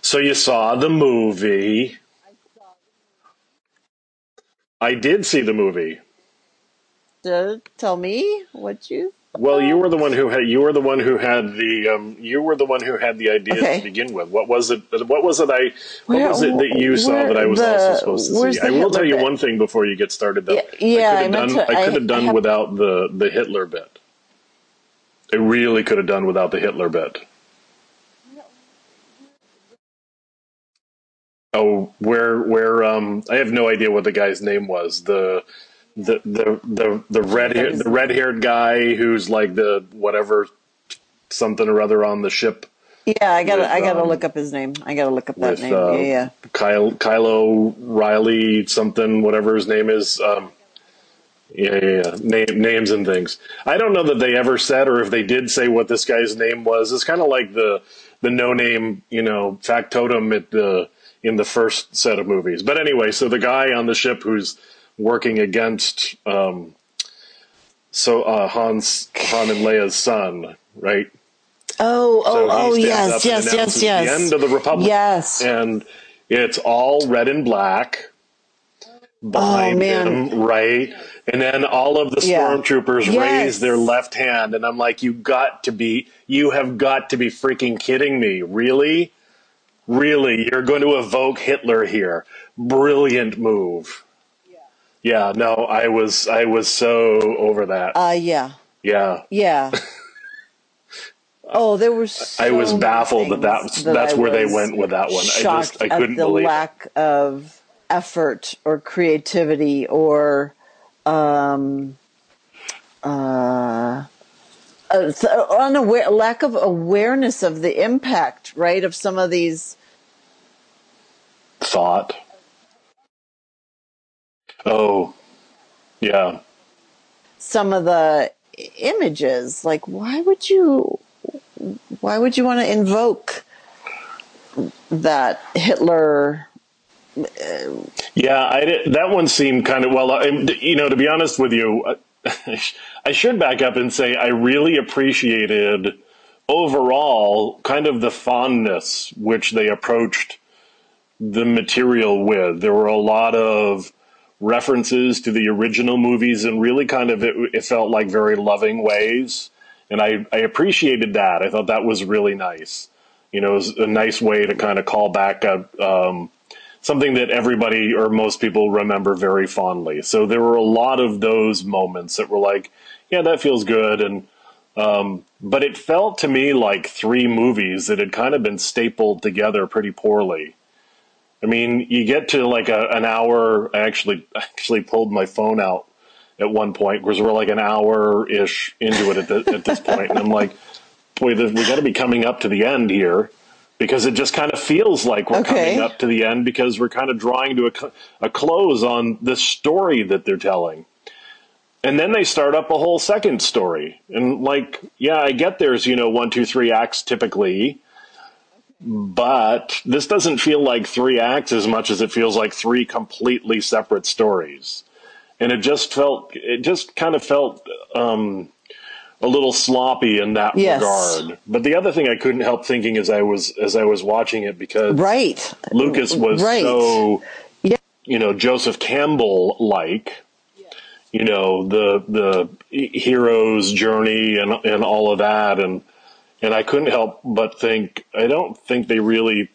So you saw the movie. I did see the movie. Uh, tell me what you Well, you were the one who had you were the one who had the um, you were the one who had the idea to begin with. What was it? What was it? I what Where was it that you saw where that I was also the supposed to where's see? the I will Hitler tell you bit? one thing before you get started, though. Yeah, I could I have meant done to. I could I have done have. without the the Hitler bit. I really could have done without the Hitler bit. Oh, where where um I have no idea what the guy's name was. The the the the the red hair, the red haired guy who's like the whatever something or other on the ship Yeah, I gotta. with I gotta um look up his name. I gotta look up that with name. Yeah, uh yeah. Kyle Kylo Riley something whatever his name is. Um yeah, yeah, yeah. Name, names and things. I don't know that they ever said, or if they did say what this guy's name was. It's kind of like the the no name, you know, factotum at the in the first set of movies. But anyway, so the guy on the ship who's working against um, so uh, Hans Han and Leia's son, right? Oh, oh, So oh, stands up yes, yes, yes, the end of the Republic, yes. and it's all red and black Oh behind man, him, right? And then all of the yeah, stormtroopers raise their left hand, and I'm like, you got to be, you have got to be freaking kidding me. Really? Really? You're going to evoke Hitler here. Brilliant move. Yeah, no, I was, I was so over that. Uh, yeah, Yeah. yeah. Oh, there were I was baffled that that's, that that's I where they went with that one. I just, I couldn't the believe it. lack of effort or creativity or um, uh, Uh, uh, unaware lack of awareness of the impact, right, of some of these. Thought. Oh, yeah. some of the images like why would you why would you want to invoke that hitler uh, Yeah, I did, that one seemed kind of well. I, you know, to be honest with you, uh, I should back up and say I really appreciated overall kind of the fondness which they approached the material with. There were a lot of references to the original movies and really kind of it, it felt like very loving ways, and I I appreciated that. I thought that was really nice. You know, it was a nice way to kind of call back a. Um, something that everybody or most people remember very fondly. So there were a lot of those moments that were like, yeah, that feels good. And, um, but it felt to me like three movies that had kind of been stapled together pretty poorly. I mean, you get to like a, an hour. I actually actually pulled my phone out at one point because we're like an hour ish into it at, the, at this point, and I'm like, boy, we got to be coming up to the end here because it just kind of feels like we're Okay. coming up to the end because we're kind of drawing to a, a close on the story that they're telling. And then they start up a whole second story. And like, yeah, I get there's, you know, one, two, three acts typically, but this doesn't feel like three acts as much as it feels like three completely separate stories. And it just felt, it just kind of felt, um, a little sloppy in that Yes. regard. But the other thing I couldn't help thinking as I was as I was watching it because right Lucas was right so yeah you know Joseph Campbell like you know the the hero's journey and and all of that and and I couldn't help but think I don't think they really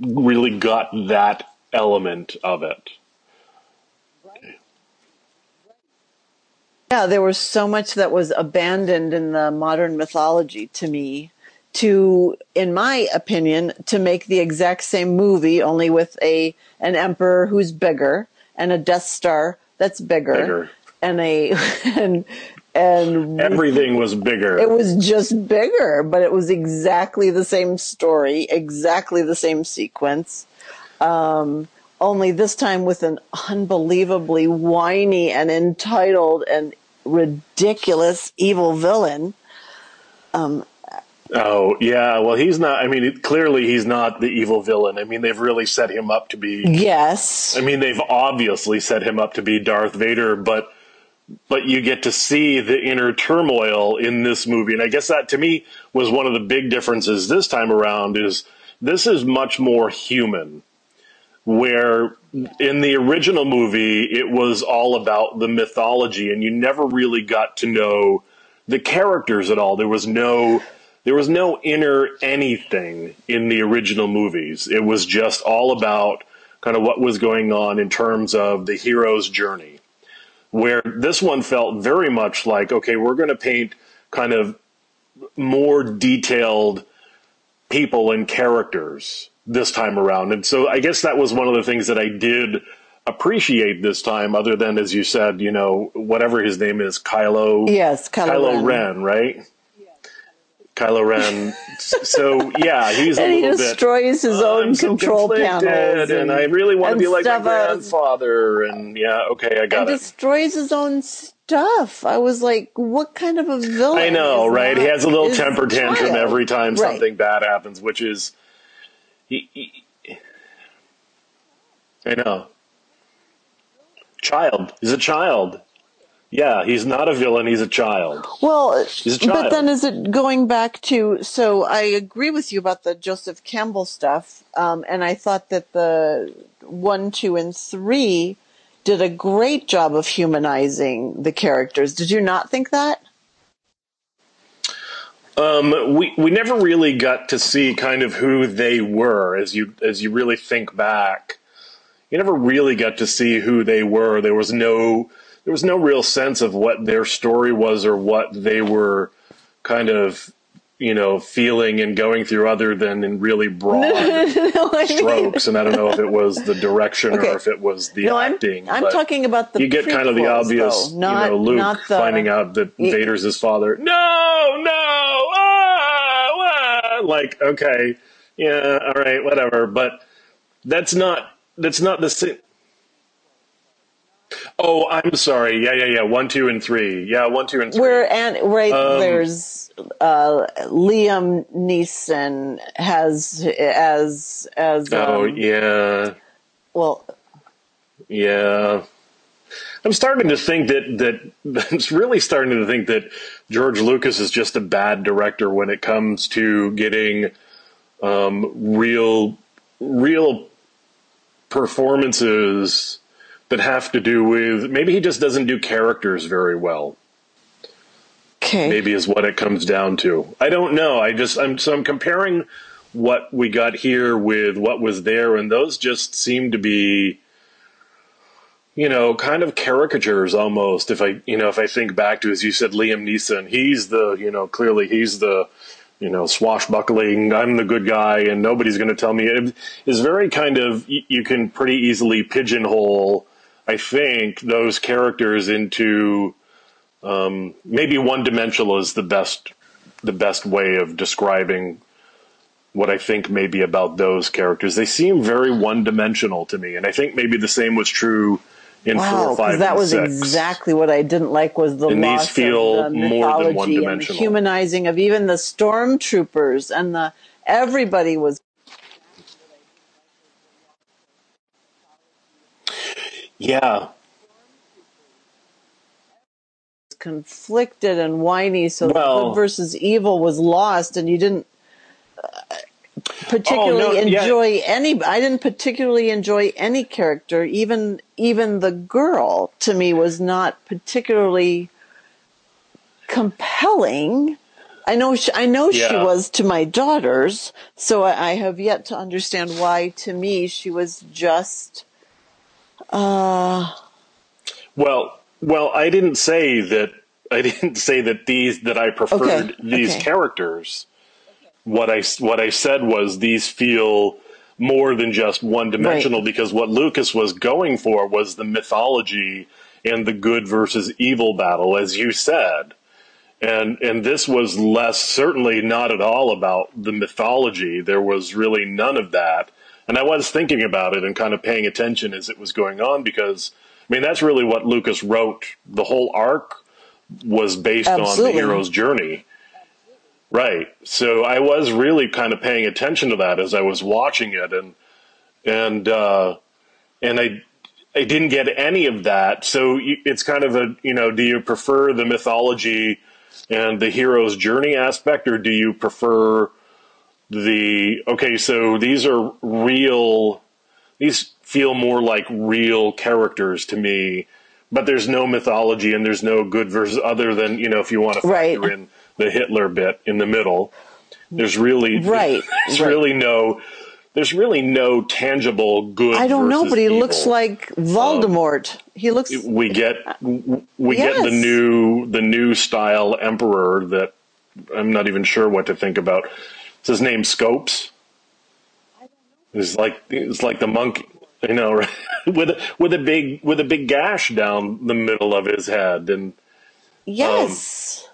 really got that element of it. Yeah there was so much that was abandoned in the modern mythology to me to in my opinion to make the exact same movie only with a an emperor who's bigger and a death star that's bigger, Bigger. and a and and Everything was bigger. it was just bigger but it was exactly the same story exactly the same sequence um, only this time with an unbelievably whiny and entitled and ridiculous evil villain Um, Oh yeah, well he's not. I mean, it, clearly he's not the evil villain. I mean, they've really set him up to be. yes I mean, they've obviously set him up to be Darth Vader, but but you get to see the inner turmoil in this movie, and I guess that to me was one of the big differences this time around. Is this is much more human. Where in the original movie, it was all about the mythology, and you never really got to know the characters at all. There was no there was no inner anything in the original movies. It was just all about kind of what was going on in terms of the hero's journey. Where this one felt very much like, okay, we're going to paint kind of more detailed people and characters this time around. And so I guess that was one of the things that I did appreciate this time, other than, as you said, you know, whatever his name is, Kylo. Yes, Kylo, Kylo Ren. Ren, right? Kylo Ren. so yeah, he's and he destroys bit, his own I'm so control panels, and, I really want to be like my grandfather. And yeah, okay, I got and it. destroys his own stuff. I was like, what kind of a villain? I know, right? He has a little temper tantrum child. every time Right. something bad happens, which is. He, he- I know. Child. He's a child. Yeah, he's not a villain. He's a child. Well, a but then is it going back to? So I agree with you about the Joseph Campbell stuff, um, and I thought that the one, two, and three did a great job of humanizing the characters. Did you not think that? Um, we we never really got to see kind of who they were as you as you really think back. You never really got to see who they were. There was no there was no real sense of what their story was or what they were kind of you know feeling and going through other than in really broad no, mean, strokes. And I don't know if it was the direction Okay. or if it was the no, I'm, acting. I'm talking about the you get kind of the obvious, though, not, you know, Luke the, finding out that It- Vader's his father. No, no, like okay, yeah, all right, whatever. But that's not that's not the same. Oh, I'm sorry. Yeah, yeah, yeah. One, two, and three. Yeah, one, two, and three. Where and right Um, there's uh, Liam Neeson has as as oh, um, yeah, well yeah. I'm starting to think that that it's really starting to think that George Lucas is just a bad director when it comes to getting um, real, real performances that have to do with maybe he just doesn't do characters very well. okay maybe is what it comes down to. I don't know. I just I'm so I'm comparing what we got here with what was there, and those just seem to be, you know, kind of caricatures almost. If I you know if I think back to as you said, Liam Neeson, he's the you know clearly he's the you know swashbuckling. I'm the good guy, and nobody's going to tell me. It is very kind of you can pretty easily pigeonhole. I think those characters into um, maybe one dimensional is the best the best way of describing what I think maybe about those characters. They seem very one dimensional to me, and I think maybe the same was true in four, wow five, because that was six. exactly what I didn't like was the And loss feel of the more than mythology and the humanizing of even the stormtroopers and the everybody was Yeah, conflicted and whiny so the Well- good versus evil was lost and you didn't particularly Oh, no, yeah. enjoy any i didn't particularly enjoy any character even even the girl to me was not particularly compelling i know she, i know she was to my daughters so I, I have yet to understand why to me she was just uh Well, well, I didn't say that. I didn't say that these that I preferred Okay, these okay. characters. What I what I said was these feel more than just one dimensional because what Lucas was going for was the mythology and the good versus evil battle, as you said. And and this was less certainly not at all about the mythology. There was really none of that. And I was thinking about it and kind of paying attention as it was going on because I mean that's really what Lucas wrote. The whole arc was based on the hero's journey. Right. So I was really kind of paying attention to that as I was watching it and and uh and I I didn't get any of that. So it's kind of a, you know, do you prefer the mythology and the hero's journey aspect or do you prefer the okay, so these are real. These feel more like real characters to me, but there's no mythology and there's no good versus other than you know if you want to factor Right. in the Hitler bit in the middle. There's really Right, There's right. really no. There's really no tangible good. I don't know, but he evil. looks like Voldemort. he looks. Um, we get we get the new the new style emperor that I'm not even sure what to think about. Is his name Scopes? It's like it's like the monk, you know, right? with with a big with a big gash down the middle of his head, and um, yes.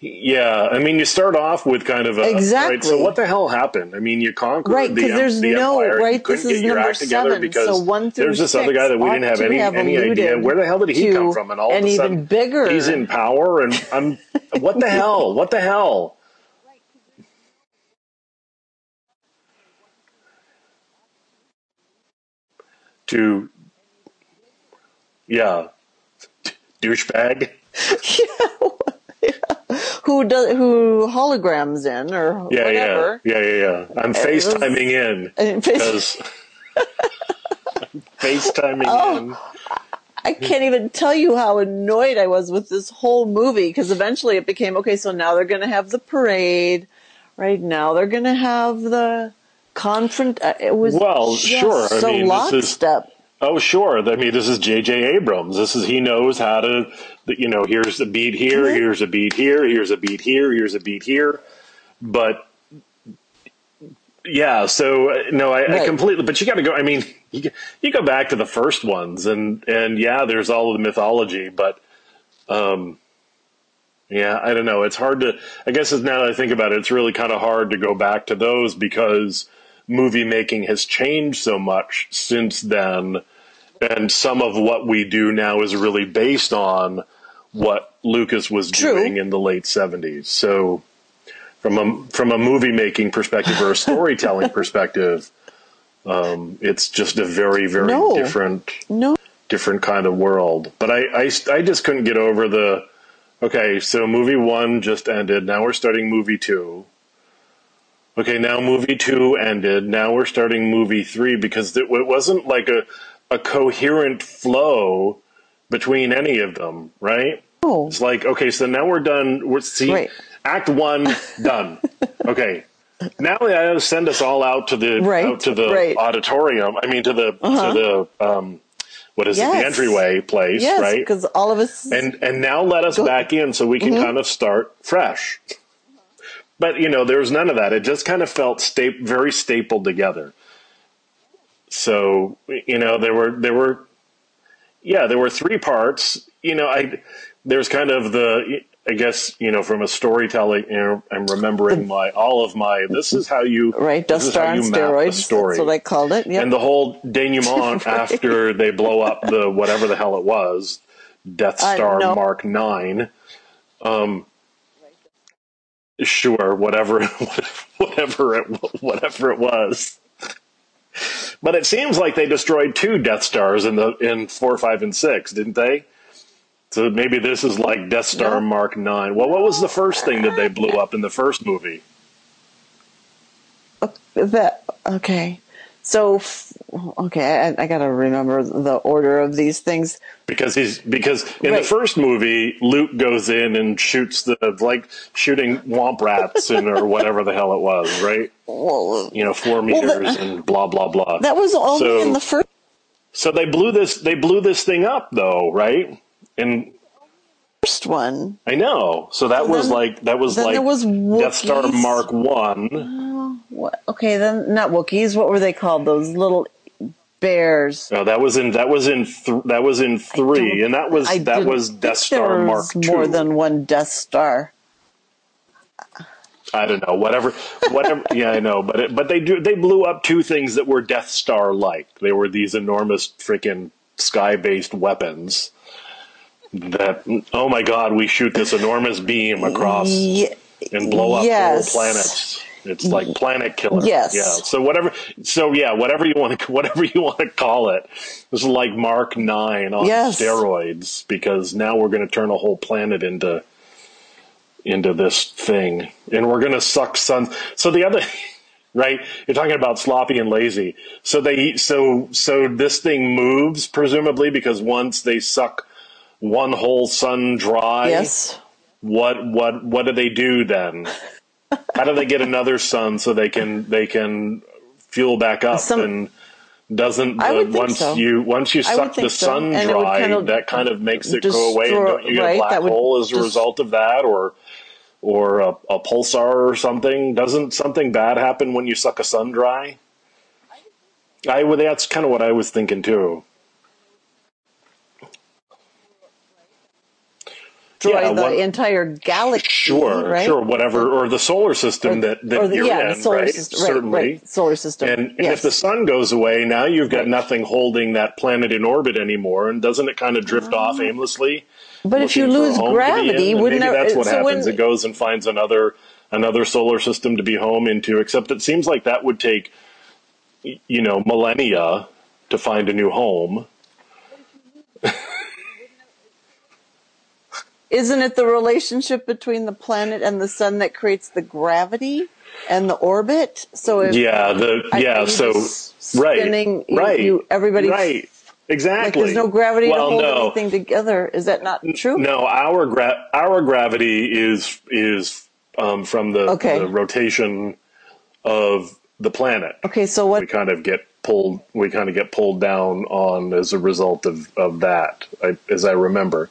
Yeah, I mean, you start off with kind of a Exactly. Right, so what the hell happened? I mean, you conquered Right, the, 'cause em- there's the no- empire. right, this is number together seven, because so one through there's this other six guy that we didn't have any have any idea where the hell did he come from, and all an of a even sudden bigger- he's in power, and I'm what the hell? What the hell? To yeah, douchebag. who does who holograms in or Yeah, whatever. yeah, yeah, yeah, yeah. I'm FaceTiming in because FaceTiming Oh. in. I can't even tell you how annoyed I was with this whole movie because eventually it became okay. So now they're going to have the parade, right? Now they're going to have the confront. uh, It was Well, just sure. I so mean, this is- lockstep. Oh, sure. I mean, this is J.J. Abrams. This is he knows how to, you know, here's a beat here, Mhm. here's a beat here, here's a beat here, here's a beat here. But yeah, so uh, no, I, I completely. But you got to go. I mean, you, you go back to the first ones, and and yeah, there's all of the mythology, but um, yeah, I don't know. It's hard to. I guess now that I think about it, it's really kind of hard to go back to those because movie making has changed so much since then, and some of what we do now is really based on what Lucas was True. doing in the late '70s. So, from a from a movie making perspective or a storytelling perspective, um, it's just a very very No. different No, different kind of world. But I, I, I just couldn't get over the okay, so movie one just ended. Now we're starting movie two. Okay, now movie two ended. Now we're starting movie three because it, it wasn't like a, a coherent flow between any of them, right? no. It's like, okay, so now we're done. We're see, Right. act one done. okay. Now they gotta send us all out to the Right, out to the right. auditorium. I mean, to the Uh-huh. to the um, what is it? The entryway place, Yes, right? because all of us. And and now let us Go- back in so we can Mm-hmm. kind of start fresh. But you know, there was none of that. It just kind of felt sta- very stapled together. So you know, there were there were yeah, there were three parts. You know, I there's kind of the I guess you know from a storytelling. You know, I'm remembering my all of my. This is how you right, Death Star on you map steroids. story That's what I called it. Yep. and the whole denouement Right. after they blow up the whatever the hell it was, Death I Star. Mark Nine. Um, sure, whatever, whatever it, whatever it was. But it seems like they destroyed two Death Stars in the in four, five, and six, didn't they? So maybe this is like Death Star Yeah. Mark Nine. Well, what was the first thing that they blew up in the first movie? Uh, that okay. So f- okay, I, I got to remember the order of these things. because he's because in the first movie Luke goes in and shoots the like shooting womp rats and or whatever the hell it was, right? Well, You know, four Well, the- meters and blah blah blah. that was only So- in the first. so they blew this they blew this thing up though, right? And First one. I know. So that was then- like that was like was Death Star Mark One. Oh, what, okay, then not Wookiees. What were they called? Those little bears. No, that was in that was in th- that was in three, and that was I that was Death Star there Mark was Two. More than one Death Star. I don't know, whatever, whatever. yeah, I know, but it, but they do they blew up two things that were Death Star like. They were these enormous freaking sky based weapons. That oh my god, we shoot this enormous beam across and blow up yes. whole planets. It's like planet killer. Yes. Yeah. So whatever. So yeah, whatever you want to whatever you want to call it. This is like Mark Nine on Yes. steroids because now we're going to turn a whole planet into into this thing, and we're going to suck sun. So the other, right? You're talking about sloppy and lazy. So they, so so this thing moves presumably because once they suck one whole sun dry, Yes. what what what do they do then? How do they get another sun so they can they can fuel back up Some- and doesn't the, once so. you once you suck the sun dry kind of that kind of makes it go away and don't you get a black hole as a result of that or or a, a pulsar or something doesn't something bad happen when you suck a sun dry I would that's kind of what I was thinking too Destroy Yeah, the what- entire galaxy. Sure, right? sure, whatever, or the solar system that, that or the, you're yeah, in, the solar right? system. Right, Certainly. right, solar system. And, and yes. if the sun goes away, now you've got Right. nothing holding that planet in orbit anymore, and doesn't it kind of drift ah. off aimlessly? But if you looking for a lose be in? gravity, wouldn't maybe that's uh, what so happens? when- it goes and finds another another solar system to be home into. Except it seems like that would take, you know, millennia to find a new home. Isn't it the relationship between the planet and the sun that creates the gravity and the orbit? So if Yeah, the I- yeah, so just right, spinning, you- right, you- everybody- right, like exactly. there's no gravity well, to hold no. anything together, is that not true? No, our gra- our gravity is is um, from the, Okay. the rotation of the planet. Okay, so what We kind of get pulled. We kind of get pulled down on as a result of of that, I, as I remember.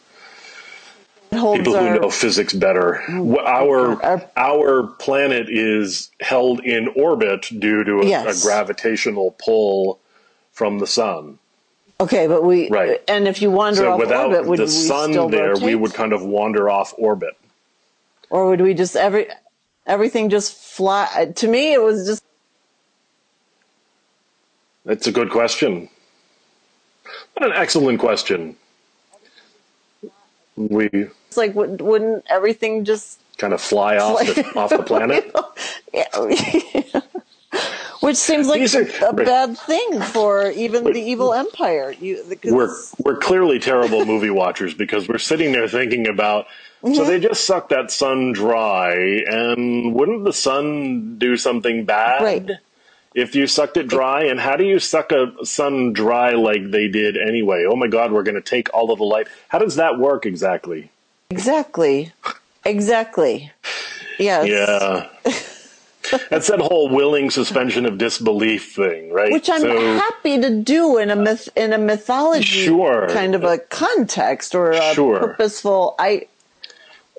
People our who know physics better, mm. Wh- our Our- our planet is held in orbit due to a, Yes. a gravitational pull from the sun. Okay, but we Right. and if you wander So off without orbit, would the we sun still there, we would kind of wander off orbit. or would we just every everything just fly? To me, it was just That's a good question. What an excellent question. We it's like wouldn't, wouldn't everything just kind of fly off the, off the planet. yeah. Which seems like are- a bad thing for even the evil empire. You, We're we're clearly terrible movie watchers because we're sitting there thinking about. So Mm-hmm. they just sucked that sun dry, and wouldn't the sun do something bad Right. if you sucked it dry? And how do you suck a sun dry like they did anyway? Oh my God, we're going to take all of the light. How does that work exactly? Exactly, exactly. Yes. Yeah. That's that whole willing suspension of disbelief thing, right? Which I'm So- happy to do in a myth in a mythology Sure. kind of a context or a Sure. purposeful. I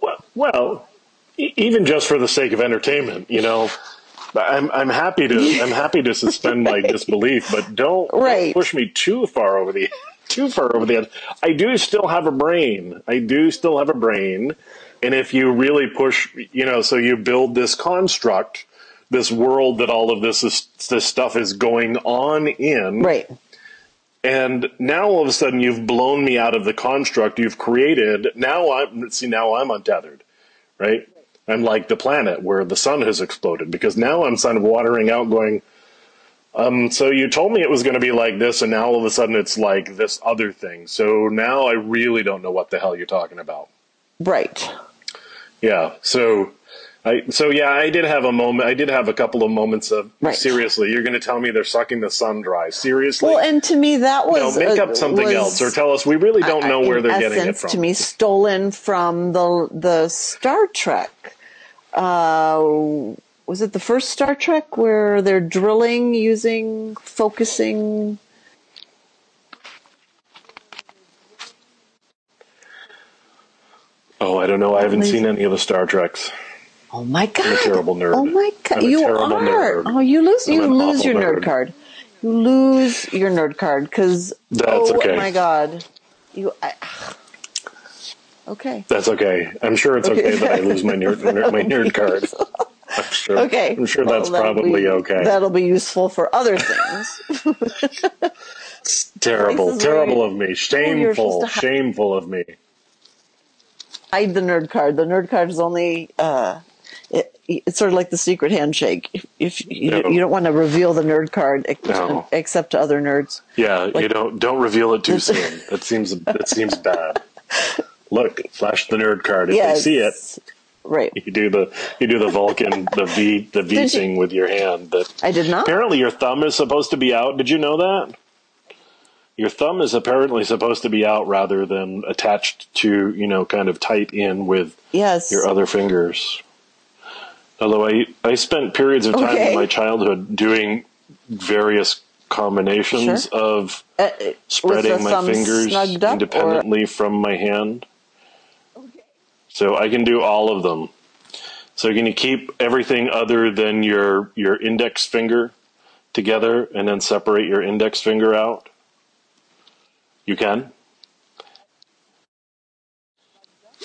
Well, well, e- even just for the sake of entertainment, you know, I'm I'm happy to I'm happy to suspend my disbelief, but don't, don't push me too far over the too far over the edge. I do still have a brain. I do still have a brain, and if you really push, you know, so you build this construct, this world that all of this is, this stuff is going on in, right. and now all of a sudden you've blown me out of the construct you've created. Now I'm see now I'm untethered, right? I'm like the planet where the sun has exploded because now I'm kind of watering out, going. Um, so you told me it was going to be like this, and now all of a sudden it's like this other thing. So now I really don't know what the hell you're talking about. Right. Yeah. So, I so yeah, I did have a moment. I did have a couple of moments of Right. seriously. You're going to tell me they're sucking the sun dry? Seriously? Well, and to me that No, was make uh, up something was, else, or tell us we really don't know in where they're getting it from. To me, stolen from the the Star Trek. Uh, was it the first Star Trek where they're drilling using focusing? oh, I don't know. I haven't seen any of the Star Treks. Oh my god! I'm a terrible nerd. Oh my god! You are. nerd. Oh, you lose. I'm You lose your nerd nerd. card. You lose your nerd card because. That's oh okay. my god! You. I, okay. That's okay. I'm sure it's okay, Okay. that I lose my nerd my nerd card. I'm sure. Okay. I'm sure Well, that's probably be- okay. That'll be useful for other things. terrible, terrible of me. Shameful, supposed to ha- shameful of me. hide the nerd card. The nerd card is only. Uh, it, it's sort of like the secret handshake. If, if you, No. you don't want to reveal the nerd card ex- No. except to other nerds. Yeah, you don't don't reveal it too soon. That seems that seems bad. Look, flash the nerd card if Yes. they see it. Right. You do the you do the Vulcan the V the V Did you- thing with your hand. That I did not. apparently your thumb is supposed to be out. Did you know that? Your thumb is apparently supposed to be out rather than attached to you know kind of tight in with Yes. your other fingers. Although I I spent periods of time Okay. in my childhood doing various combinations Sure. of Uh, uh, spreading my fingers up, or- independently from my hand. So I can do all of them. So can you keep everything other than your your index finger together and then separate your index finger out? You can.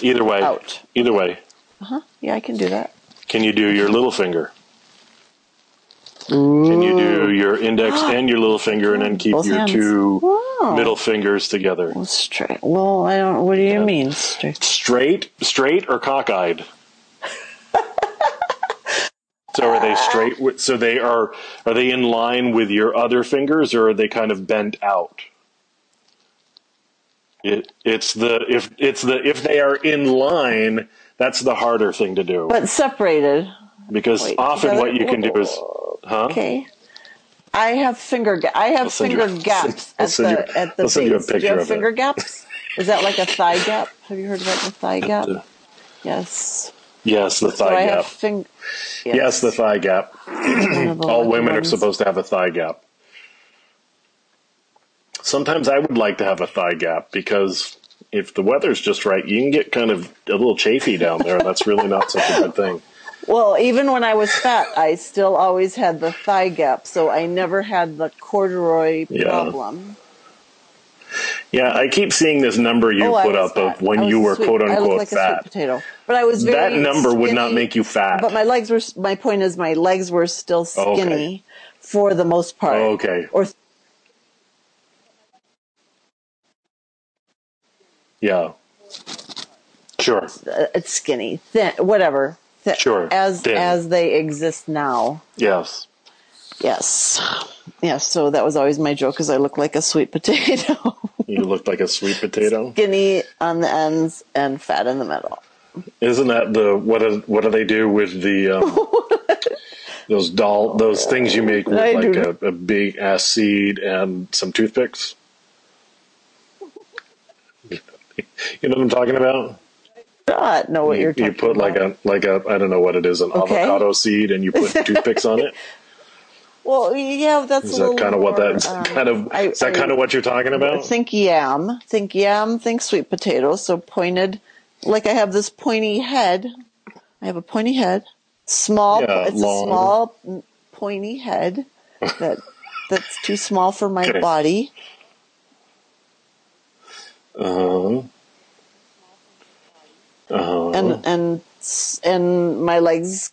Either way. Out. Either way. Uh-huh. Yeah, I can do that. Can you do your little finger? Can you do your index and your little finger and then keep Both your hands. two Wow. middle fingers together? Well, straight. Well, I don't. What do you mean straight? Straight, straight or cockeyed? so are they straight? So they are. Are they in line with your other fingers, or are they kind of bent out? It, it's the if it's the if they are in line, that's the harder thing to do But separated. Because wait, often what you can do is, huh? Okay. I have finger. Ga- I have you- finger I'll gaps at the you- at the I'll send you a base. Do you picture have of it. finger gaps? Is that like a thigh gap? Have you heard about the thigh gap? Yes. Yes, the So thigh I gap. finger. Yes, the thigh gap. All women are supposed to have a thigh gap. Sometimes I would like to have a thigh gap because if the weather's just right, you can get kind of a little chafy down there. and That's really not such a good thing. Well, even when I was fat, I still always had the thigh gap, so I never had the corduroy Yeah. problem. Yeah, I keep seeing this number you oh, put up of when you were sweet- quote unquote like a sweet fat. potato, but I was very That number would not make you fat. But my legs were. My point is, my legs were still Oh, okay. skinny for the most part. Oh, okay. Or Yeah. Sure. uh, it's skinny, thin, whatever. Sure, As as they exist now. Yes. Yes. Yes. So that was always my joke, because I look like a sweet potato, You looked like a sweet potato. skinny on the ends and fat in the middle. Isn't that the what? Do, what do they do with the um, those doll those things you make with I like a, a big ass seed and some toothpicks? you know what I'm talking about? Not know what you, you're talking you put like a like a I don't know what it is an Okay. avocado seed and you put toothpicks on it. Well, yeah, that's Is a that kind of what that's um, kind of I- is that I- kind of what you're talking about? Think yam. Think yam. Think sweet potato. So pointed, like I have this pointy head. I have a pointy head. Small. Yeah, it's long. a small mm, pointy head that that's too small for my Okay. body. Uh-huh. Uh-huh. And and and my legs.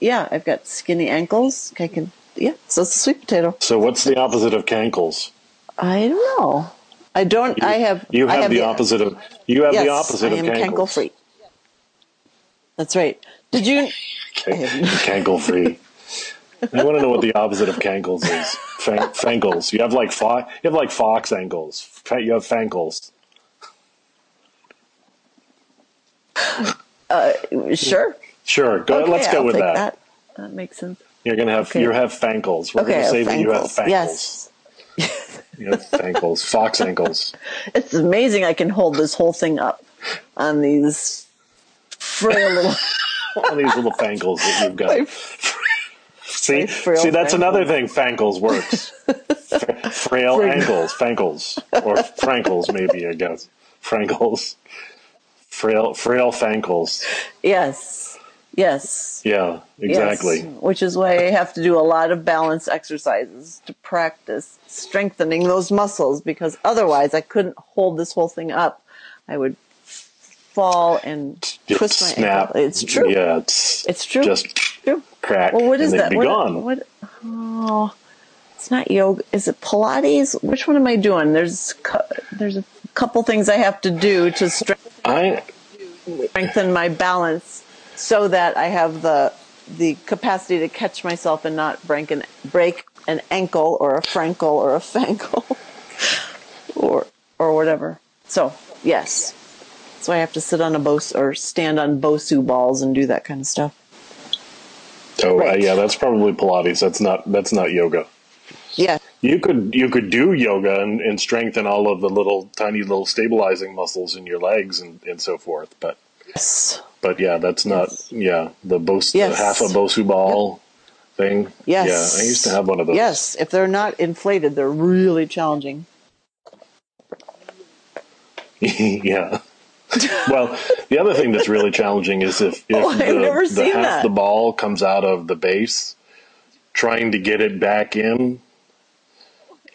Yeah, I've got skinny ankles. I can. Yeah, so it's a sweet potato. so what's the opposite of cankles? I don't know. I don't. I have. You I have, the, opposite of you have Yes, the opposite I of am cankles. cankle free. That's right. Did you? Cankle free. I want to know what the opposite of cankles is. Fan- fankles. You have like fo- you have like fox ankles. You have fankles. Sure. Sure. Go, Okay, let's go I'll with that. that. That makes sense. You're gonna have Okay. you have fankles. We're Okay, gonna say that you have fankles. Yes. You have fankles. Fox ankles. It's amazing I can hold this whole thing up on these frail little. All these little fankles that you've got. my- See, see, that's fankles. another thing. Fankles works. Frail ankles, fankles, or frankles, maybe I guess. Frankles, frail, frail fankles. yes. Yes. Yeah, exactly. Yes. Which is why I have to do a lot of balance exercises to practice strengthening those muscles because otherwise I couldn't hold this whole thing up. I would fall and Just twist my snap. ankle. It's true. Yeah, it's It's true. Just True. crack. Well, what is that? What, gone. what? Oh, it's not yoga. Is it Pilates? Which one am I doing? There's there's a couple things I have to do to strengthen I strengthen my balance so that I have the the capacity to catch myself and not break an break an ankle or a frankle or a fankle or or whatever. So yes, So I have to sit on a Bos or stand on Bosu balls and do that kind of stuff. Oh, uh, yeah, that's probably Pilates. That's not that's not yoga. You could you could do yoga and, and strengthen all of the little tiny little stabilizing muscles in your legs and, and so forth. But Yes. but yeah, that's not yeah the Bos Yes. the half a Bosu ball thing. Yes. Yeah, I used to have one of those. Yes. If they're not inflated, they're really challenging. yeah. well, the other thing that's really challenging is if, oh, if Oh, the, never the seen half that. the ball comes out of the base, trying to get it back in,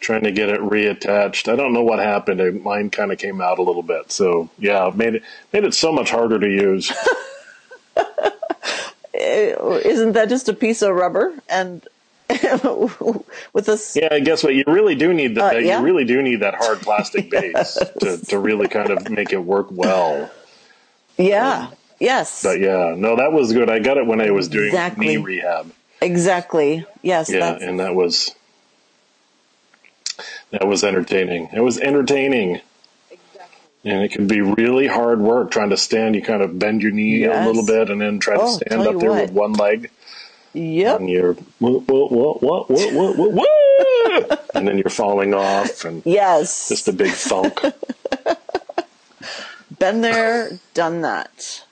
trying to get it reattached. I don't know what happened. Mine kind of came out a little bit. So yeah, made it made it so much harder to use. Isn't that just a piece of rubber and with a s- yeah, I guess what? You really do need the Uh, yeah? you really do need that hard plastic base to, to really kind of make it work well. yeah. Yes. But yeah, no, that was good. I got it when I was doing Exactly. knee rehab. Exactly. Yes. Yeah, and that was that was entertaining. It was entertaining. Exactly. And it can be really hard work trying to stand. You kind of bend your knee yes. a little bit and then try oh, to stand up there what. with one leg. Yep. And you're whoa, whoa, whoa, whoa, whoa, whoa, whoa, and then you're falling off and yes, just a big thunk. Been there, done that.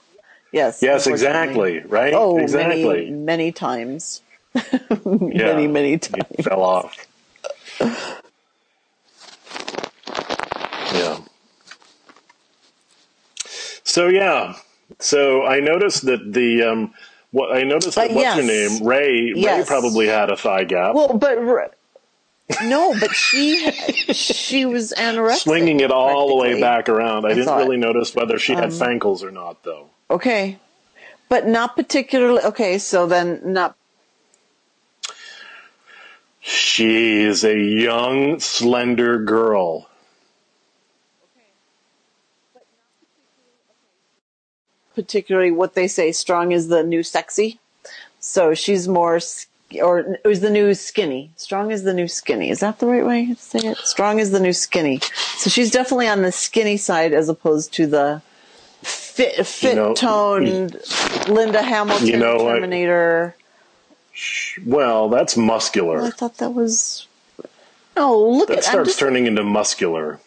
Yes. Yes, exactly. Right. Oh, exactly. Many, many times. many, yeah, many times. Fell off. So yeah. So I noticed that the um what I noticed that Uh, what's her name? Rey Rey probably had a thigh gap. Well, but no, but she she was anorexic. Slinging it all the way back around. I, didn't thought. Um, really notice whether she had fankles or not though. Okay, but not particularly. Okay, so then not. She is a young, slender girl. Particularly what they say strong is the new sexy. So she's more, or is the new skinny. Strong is the new skinny. Is that the right way to say it? Strong is the new skinny. So she's definitely on the skinny side as opposed to the fit, fit know, toned Linda Hamilton you know, I- Terminator. Well, that's muscular. I thought that was. Oh, look That at. Starts just, turning into muscular.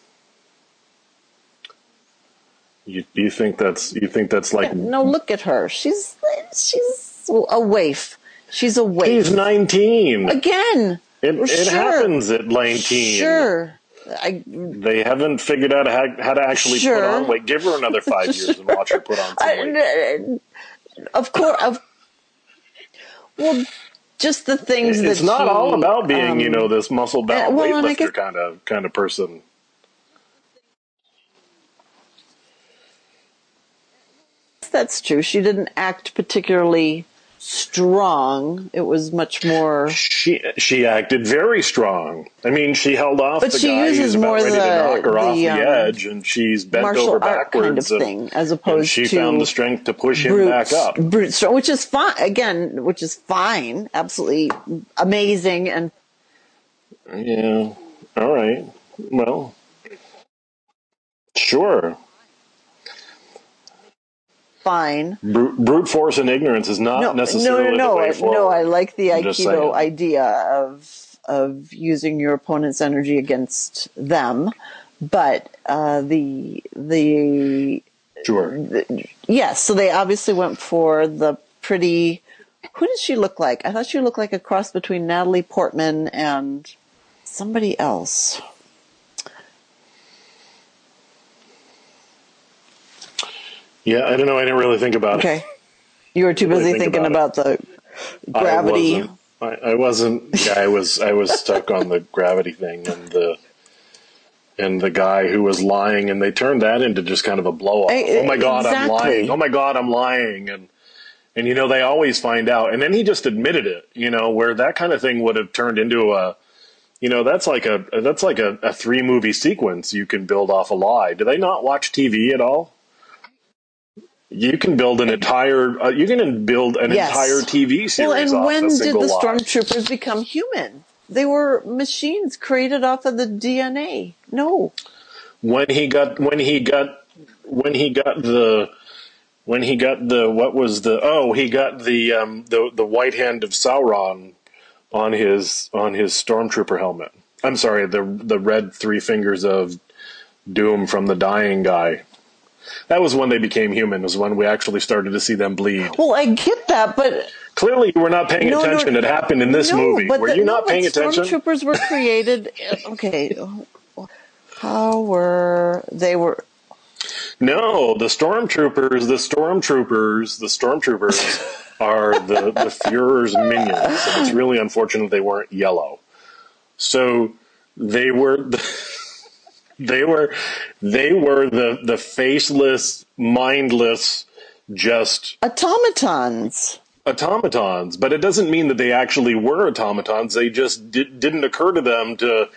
You, you think that's you think that's like no, look at her. She's she's a waif. She's a waif. He's 19. Again. It, it sure. happens at 19. Sure. I, They haven't figured out how, how to actually Sure. put on weight. Give her another five years and watch her put on some weight. I, of course. Of, well, just the things that It's not she, all about being, um, you know, this muscle bound uh, well, weightlifter kind of kind of person. That's true. She didn't act particularly strong. It was much more. She she acted very strong. I mean, she held off But the she guy uses who's about more ready the- to knock her off the, the um, edge, and she's bent martial over art kind of and- thing, as opposed she to she found the strength to push him back up. brute which is fine. Again, which is fine, absolutely amazing, and Yeah. All right. Well, sure. Fine. Brute, brute force and ignorance is not no, necessarily no, no, the way no. forward. No, I like the I'm Aikido idea of of using your opponent's energy against them, but uh, the the Sure. yes. So they obviously went for the pretty. Who does she look like? I thought she looked like a cross between Natalie Portman and somebody else. Yeah, I don't know. I didn't really think about Okay, it. Okay. You were too Really busy think thinking about about, the gravity. I wasn't. I, I wasn't. Yeah, I was. I was stuck on the gravity thing and the and the guy who was lying, and they turned that into just kind of a blow off. Eh, Oh my god, I'm lying. Oh my god, I'm lying, and and you know they always find out, and then he just admitted it. You know where that kind of thing would have turned into a. You know that's like a that's like a, a three movie sequence you can build off a lie. Do they not watch TV at all? You can build an entire uh, you can build an Yes. entire TV series Well, and when did the lie. stormtroopers become human? They were machines created off of the DNA. No. when he got when he got when he got the when he got the what was the oh he got the um, the the white hand of Sauron on his on his stormtrooper helmet. I'm sorry, the the red three fingers of doom from the dying guy. That was when they became human. Was when we actually started to see them bleed. Well, I get that, but Clearly, you were not paying No, no, attention. it happened in this no, movie. but Were the- you no, not but paying attention? Stormtroopers were created. Uh, okay, how were they were? No, the stormtroopers, the stormtroopers, the stormtroopers are the the Führer's minions. And it's really unfortunate they weren't yellow. So they were the, they were they were the the faceless, mindless, just automatons. automatons. But it doesn't mean that they actually were automatons. They just di- didn't occur to them to.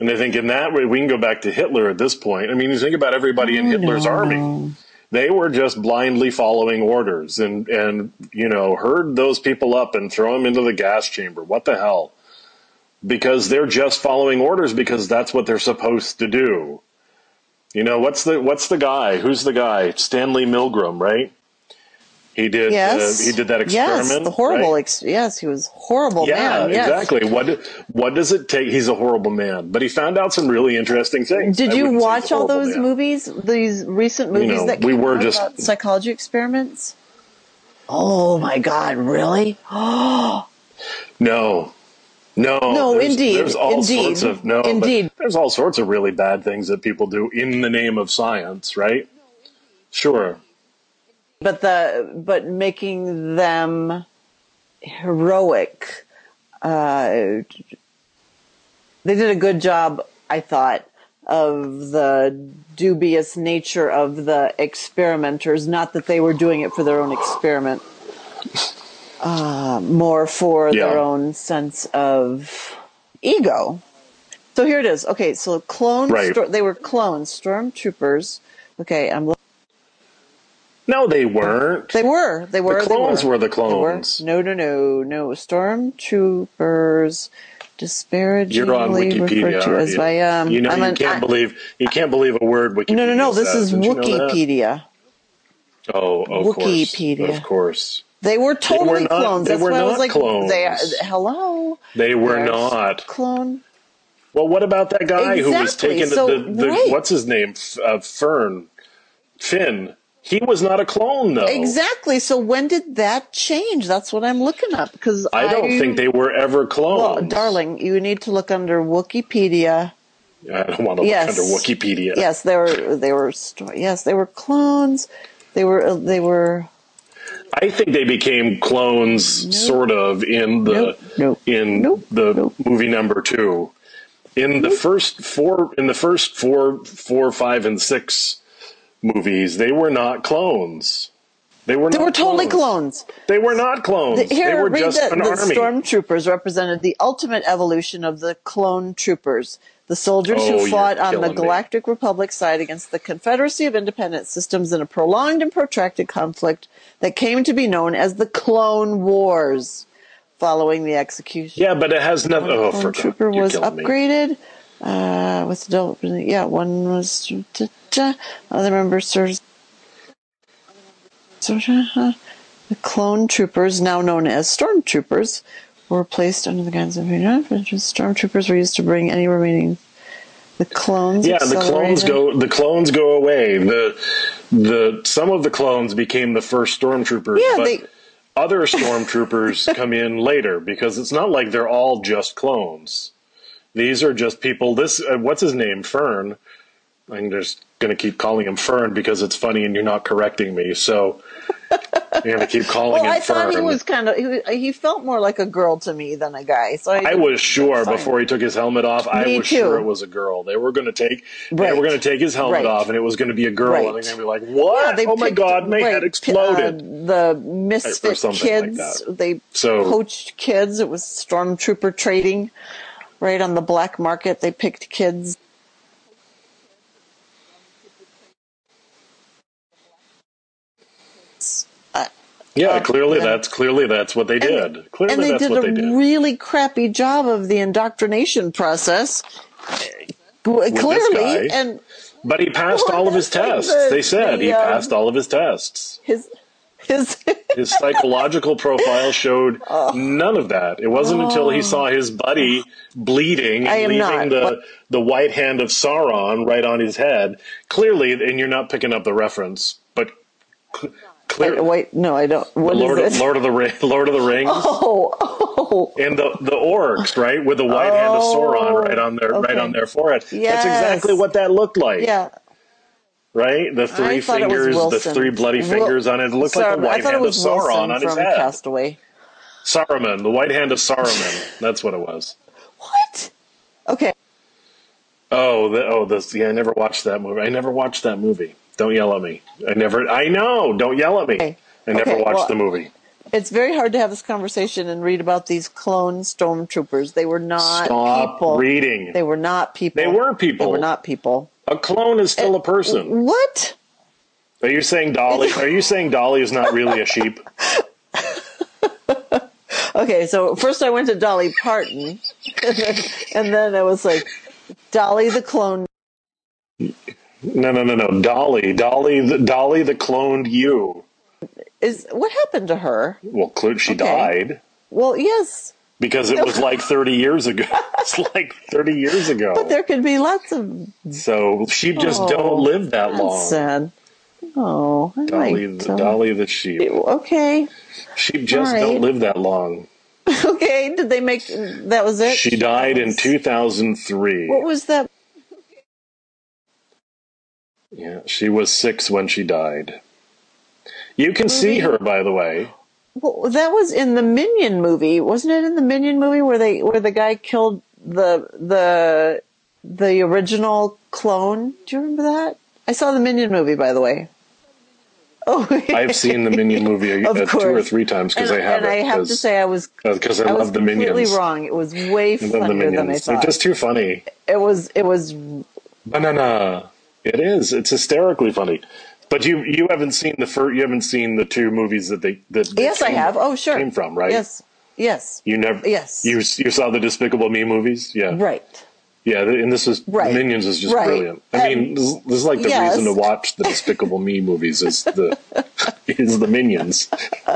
And I think in that way, we can go back to Hitler at this point. I mean, you think about everybody in Hitler's army they were just blindly following orders and and you know herd those people up and throw them into the gas chamber what the hell because they're just following orders because that's what they're supposed to do you know what's the what's the guy who's the guy stanley milgram right he did Yes, uh, he did that experiment Yes, the horrible. right? Ex- yes, he was horrible yeah man. Yes. exactly what what does it take he's a horrible man but he found out some really interesting things Did I you wouldn't say he's watch all those man. movies? These recent movies know, that we were out just- about psychology experiments. Oh my God! Really? No. No, No, there's, indeed, There's all indeed, sorts of no, indeed. There's all sorts of really bad things that people do in the name of science, right? Sure. but the but making them heroic. Uh, they did a good job, I thought, of the dubious nature of the experimenters. Not that they were doing it for their own experiment, uh, more for Yeah. their own sense of ego. So here it is. Okay, so clone. Right. Sto- they were clones, stormtroopers. Okay, I'm. No, they weren't. They were. They were. they clones were the were. clones. No, no, no, no. Stormtroopers disparagingly You're on referred to as you? by um. you know, I'm you an- can't I- believe you can't believe a word Wikipedia. No, no, no. This says. is Did you know? Wikipedia. Oh, of Wikipedia. course, of course. They were totally not- clones. they That's were why I was like, clones. they are, hello. They were They're not. clone. Well, what about that guy who was Exactly. taking So, the, the right. what's his name? Uh, Fern, Finn. He was not a clone, though. Exactly. So when did that change? That's what I'm looking up because I don't think they were ever clones. Well, darling, you need to look under Wikipedia. I don't want to look Yes. under Wikipedia. Yes, they were. They were. Yes, they were clones. They were. uh, They were. I think they became clones, sort of, in the Nope. Nope. in Nope. the Nope. movie number two. In the first four, in the first four, four, five, and six movies, they were not clones. They were. They were totally clones. They were not clones. The- they Here, were read just that. an The army. stormtroopers represented the ultimate evolution of the clone troopers. The soldiers Oh, who fought on the killing me. Galactic Republic side against the Confederacy of Independent Systems in a prolonged and protracted conflict that came to be known as the Clone Wars. Following the execution yeah, but it has nothing. One Oh, clone trooper you're was killing me. upgraded. Uh, with adult, yeah, one was. Other members served. The clone troopers, now known as stormtroopers, were placed under the guidance of stormtroopers were used to bring any remaining. The clones. Yeah, the clones go. The clones go away. The the some of the clones became the first stormtroopers. Yeah, but they- other stormtroopers come in later because it's not like they're all just clones. These are just people. This uh, what's his name? Fern. I'm just going to keep calling him Fern because it's funny and you're not correcting me. So Going to keep calling Well, him I thought he was kind of. He, he felt more like a girl to me than a guy. So I, I was sure before he took his helmet off. I Me was sure it was a girl. They were going to take. They were going to take his helmet Right. off, and it was going to be a girl. And they're going to be like, "What? Yeah, they oh my picked- god, my right, head exploded!" Uh, the misfit like kids, that. they So- poached kids. It was stormtrooper trading, right on the black market. They picked kids. Yeah, uh, clearly that's clearly that's what they did. Clearly and they that's did what a they did. really crappy job of the indoctrination process. Clearly, guy. and But he passed all of his tests. The- They said the, he um, passed all of his tests. His his His psychological profile showed Oh. none of that. It wasn't until he saw his buddy bleeding I leaving not, the the white hand of Sauron right on his head. Clearly, and you're not picking up the reference, but cl- clear, wait, no, I don't. What is Lord, it? of, Lord of the Ring, Lord of the Rings, Oh, oh, and the the orcs, right, with the white hand of Sauron Oh, right on their right on their forehead. That's exactly what that looked like. yeah. Right, the three it fingers, the three bloody Wil- fingers on it. It looked like the white hand of Sauron Wilson on his head. Castaway. Saruman, the white hand of Saruman. That's what it was. What? Okay. Oh, the, oh, this. Yeah, I never watched that movie. I never watched that movie. Don't yell at me. I never. I know. Don't yell at me. Okay. I never Okay, watched well- the movie. It's very hard to have this conversation and read about these clone stormtroopers. They were not Stop people. reading. They were not people. They were people. They were not people. A clone is still eh, a person. What? Are you saying Dolly? Are you saying Dolly is not really a sheep? Okay, so first I went to Dolly Parton, and then, and then I was like, Dolly the clone. No, no, no, no. Dolly, Dolly, the, Dolly, the cloned you. Is what happened to her? Well, she Okay. died Well, yes, because it was like thirty years ago. It's like thirty years ago. but there could be lots of So sheep just Oh, don't live that long. sad. Oh, I Dolly, liked, the Dolly the sheep. Okay, Sheep just right. don't live that long. okay. Did they make that? Was it? She died in 2003. What was that? Yeah, she was six when she died. You can see her, by the way. Well, that was in the Minion movie, wasn't it? In the Minion movie where they where the guy killed the the the original clone. Do you remember that? I saw the Minion movie, by the way. Oh, I've seen the Minion movie Of uh, two or three times because I have and it. I have to say, I was because I, I was love the completely Minions. wrong. It was way I funnier than I Minions. They're thought. just too funny. It was it was Banana. It is. It's hysterically funny. But you you haven't seen the fir- you haven't seen the two movies that they that they yes, I have. Oh, sure. came from right. Yes, yes, You never. Yes. You you saw the Despicable Me movies. Yeah. right. Yeah, and this is Right. Minions is just Right. brilliant. I mean, Um, this, is- this is like the yes. reason to watch the Despicable Me movies is the is the Minions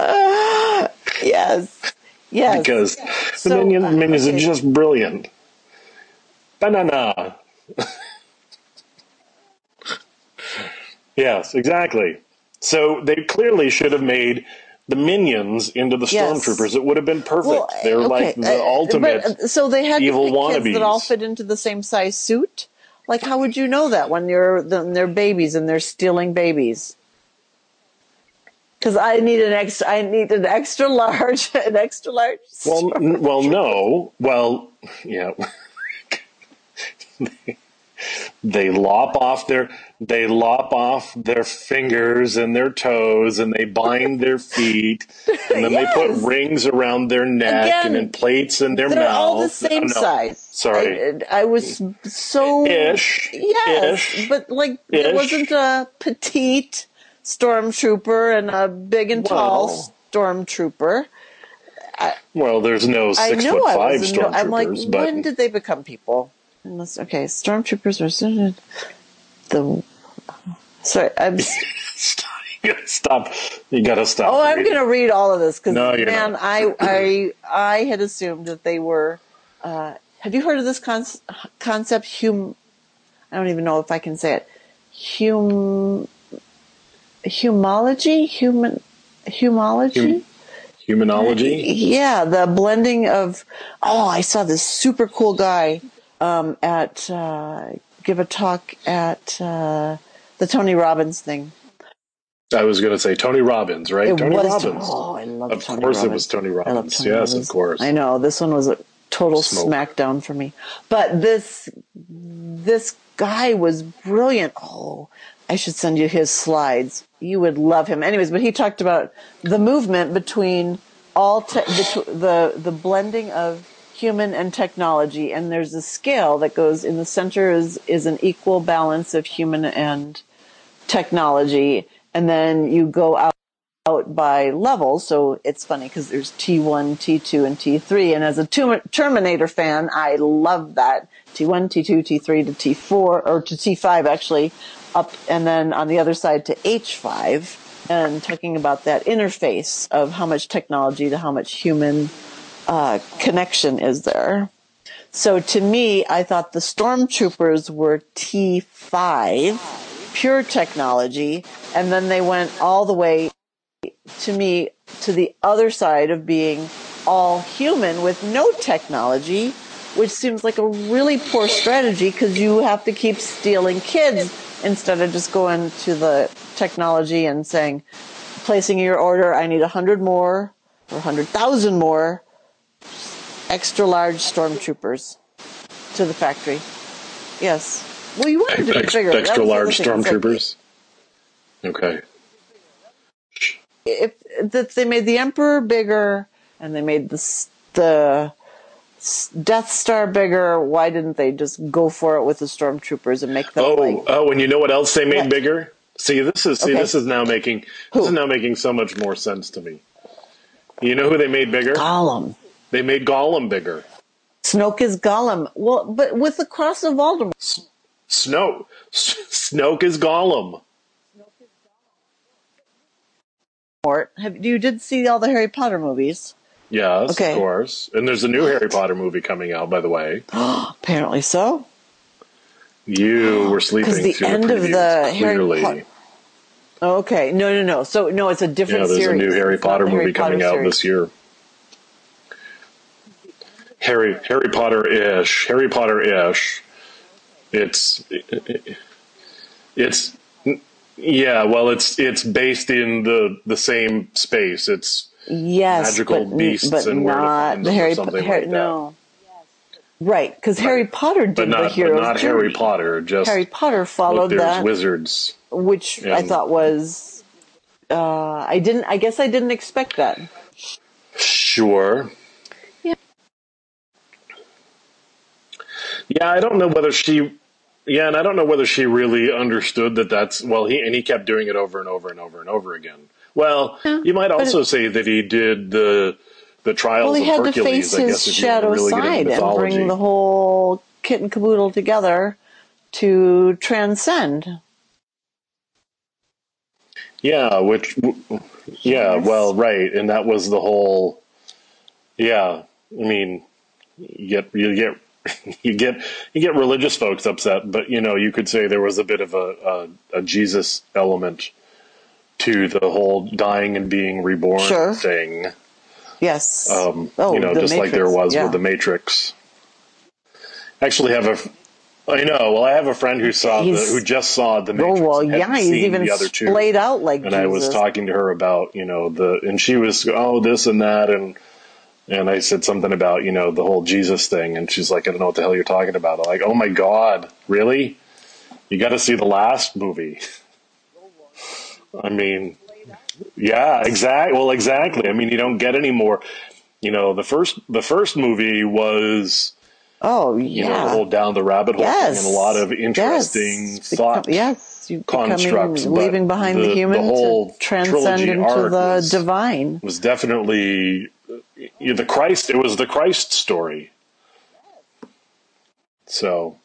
Yes, yes. because the So, Minions, uh, Minions okay. are just brilliant. Banana. Yes, exactly. So they clearly should have made the Minions into the Yes. Stormtroopers. It would have been perfect. Well, They're like the uh, ultimate. but, uh, so they had evil to pick kids that all fit into the same size suit. Like, how would you know that when you're when they're babies and they're stealing babies? Because I need an extra. I need an extra large, an extra large. Well, n- well, no. Well, yeah. they lop off their they lop off their fingers and their toes and they bind their feet and then they put rings around their neck Again, and then plates in their they're mouth. all the same Oh, no. size. Sorry. I, I was so Ish. Yes, Ish. but like Ish. wasn't a petite stormtrooper and a big and tall Well. stormtrooper. Well, there's no I six know foot five was. no- I'm like, stormtroopers, but when did they become people? Unless, okay, stormtroopers are the. Sorry, I'm. stop. You gotta stop. You gotta stop. Oh, I'm to read all of this because No, man. I I I had assumed that they were. Uh, have you heard of this con- concept? Hum. I don't even know if I can say it. Hum. Humology, human, humology. Hum- Humanology. Yeah, the blending of. Oh, I saw this super cool guy um, at uh, give a talk at uh, the Tony Robbins thing. I was going to say Tony Robbins, right? It Tony was. Robbins. Oh, I love. Of Tony course it was Tony Robbins. Tony Yes, Robbins. of course. I know this one was a total Smoke. smackdown for me, but this this guy was brilliant. Oh, I should send you his slides. You would love him. Anyways, but he talked about the movement between all te- betw- the the blending of human and technology, and there's a scale that goes in the center is is an equal balance of human and technology, and then you go out out by level. So it's funny because there's T1, T2, and T3. And as a Terminator fan, I love that. T1, T2, T3 to T4, or to T5 actually, up, and then on the other side to H5. And talking about that interface of how much technology to how much human uh, connection is there. So to me, I thought the stormtroopers were T5, pure technology, and then they went all the way to me to the other side of being all human with no technology, which seems like a really poor strategy because you have to keep stealing kids instead of just going to the technology and saying, placing your order, I need a hundred more or a hundred thousand more extra large stormtroopers to the factory. Yes. Well, you wanted to be bigger. Extra large stormtroopers. Okay if that they made the Emperor bigger and they made the the Death Star bigger, why didn't they just go for it with the stormtroopers and make them? Oh, like, oh, and you know what else they made what? bigger? See, this is see, okay. this is now making who? this is now making so much more sense to me. You know who they made bigger? Gollum. They made Gollum bigger. Snoke is Gollum. Well, but with the cross of Voldemort. S- Snoke. S- Snoke is Gollum. Have you did see all the Harry Potter movies? Yes, okay. of course. And there's a new Harry Potter movie coming out, by the way. Apparently so. You were sleeping the end of the Harry Potter. Oh, okay, no, no, no. So no, it's a different. Yeah, there's series. a new Harry Potter movie Harry coming Potter out series. this year. Harry Harry Potter ish Harry Potter ish. It's it's yeah, well, it's it's based in the the same space. It's yes, magical but, beasts but and not the Harry, Harry, like no. Right, because Harry Potter did not, the hero's but not journey. Harry Potter. Just Harry Potter followed that wizards, which I thought was. Uh, I didn't. I guess I didn't expect that. Sure. Yeah, I don't know whether she yeah, and I don't know whether she really understood that that's well. He and he kept doing it over and over and over and over again. Well, yeah, you might also it, say that he did the the trials well, he of had Hercules. to face his shadow really side and bring the whole kit and caboodle together to transcend. Yeah, which yeah, yes. well, right, and that was the whole. Yeah, I mean, you get you get you get you get religious folks upset, but you know you could say there was a bit of a, a, a Jesus element to the whole dying and being reborn sure. thing. Yes. Um, oh, you know, just Matrix. like there was yeah. with the Matrix. I actually have a. I know. Well, I have a friend who saw the, who just saw the Matrix. Oh well, yeah, he's even the other two. out like. And Jesus. I was talking to her about you know the and she was oh this and that and and I said something about, you know, the whole Jesus thing. And she's like, I don't know what the hell you're talking about. I'm like, oh my God, really? You got to see the last movie. I mean, yeah, exactly. Well, exactly. I mean, you don't get any more. You know, the first the first movie was oh yeah, you know, the whole down the rabbit hole yes. and a lot of interesting yes. thought. Become, yes, you constructs, leaving behind the, the human the whole to transcend into the was, divine was definitely the Christ. It was the Christ story. So.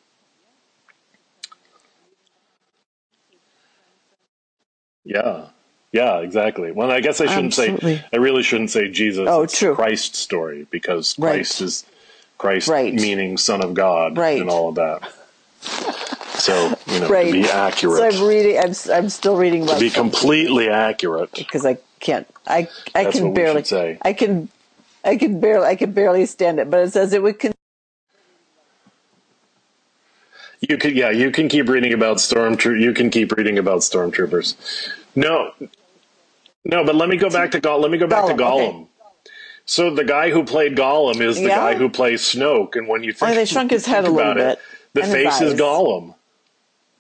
Yeah. Yeah, exactly. Well, I guess I shouldn't Absolutely. say. I really shouldn't say Jesus. Oh, it's true. Christ story because Christ right. is Christ right. meaning Son of God right. and all of that. So you know, right. to be accurate. So I'm reading. I'm, I'm still reading to be completely accurate because I can't. I I That's can barely. say. I can I can barely I can barely stand it, but it says it would. Con- you could, yeah, you can keep reading about stormtroopers. You can keep reading about stormtroopers. No, no, but let me go back to Gollum. Let me go back Gollum, to Gollum. Okay. So the guy who played Gollum is the yeah. guy who plays Snoke, and when you think, oh, they shrunk his head a little bit, it, the face is Gollum.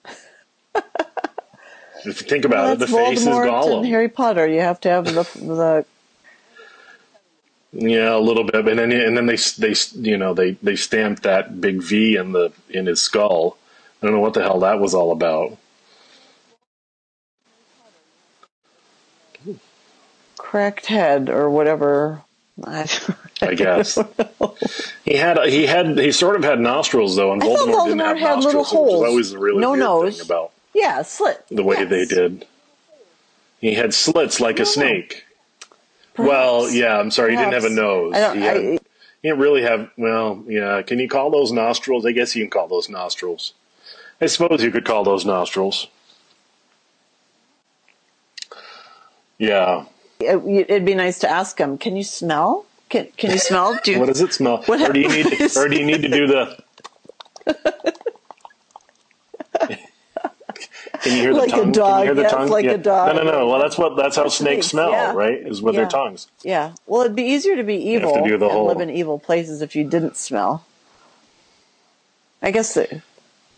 if you think about well, it, the Voldemort face is Gollum. And Harry Potter, you have to have the the yeah, a little bit, and then and then they they you know they they stamped that big V in the in his skull. I don't know what the hell that was all about. cracked head or whatever. I, I guess he had he had he sort of had nostrils though, and I thought Voldemort, didn't have had little nostrils, which is holes. always the really No nose. about yeah, slit. the way Yes. they did. He had slits like a No. Perhaps. Well, yeah, I'm sorry, he didn't have a nose. He, had, I, he didn't really have. Well, yeah. Can you call those nostrils? I guess you can call those nostrils. I suppose you could call those nostrils. Yeah. it, it'd be nice to ask him. Can you smell? Can Can you smell? Do you, What does it smell? What or do you need? To, or do you need to do the? Can you hear the Like a tongue? Can you hear the yes, tongue? like a dog. No, no, no. Well, that's what. That's how snakes smell, yeah. right? Is with Yeah. their tongues. Yeah. Well, it'd be easier to be to evil the and whole- live in evil places if you didn't smell. I guess. It,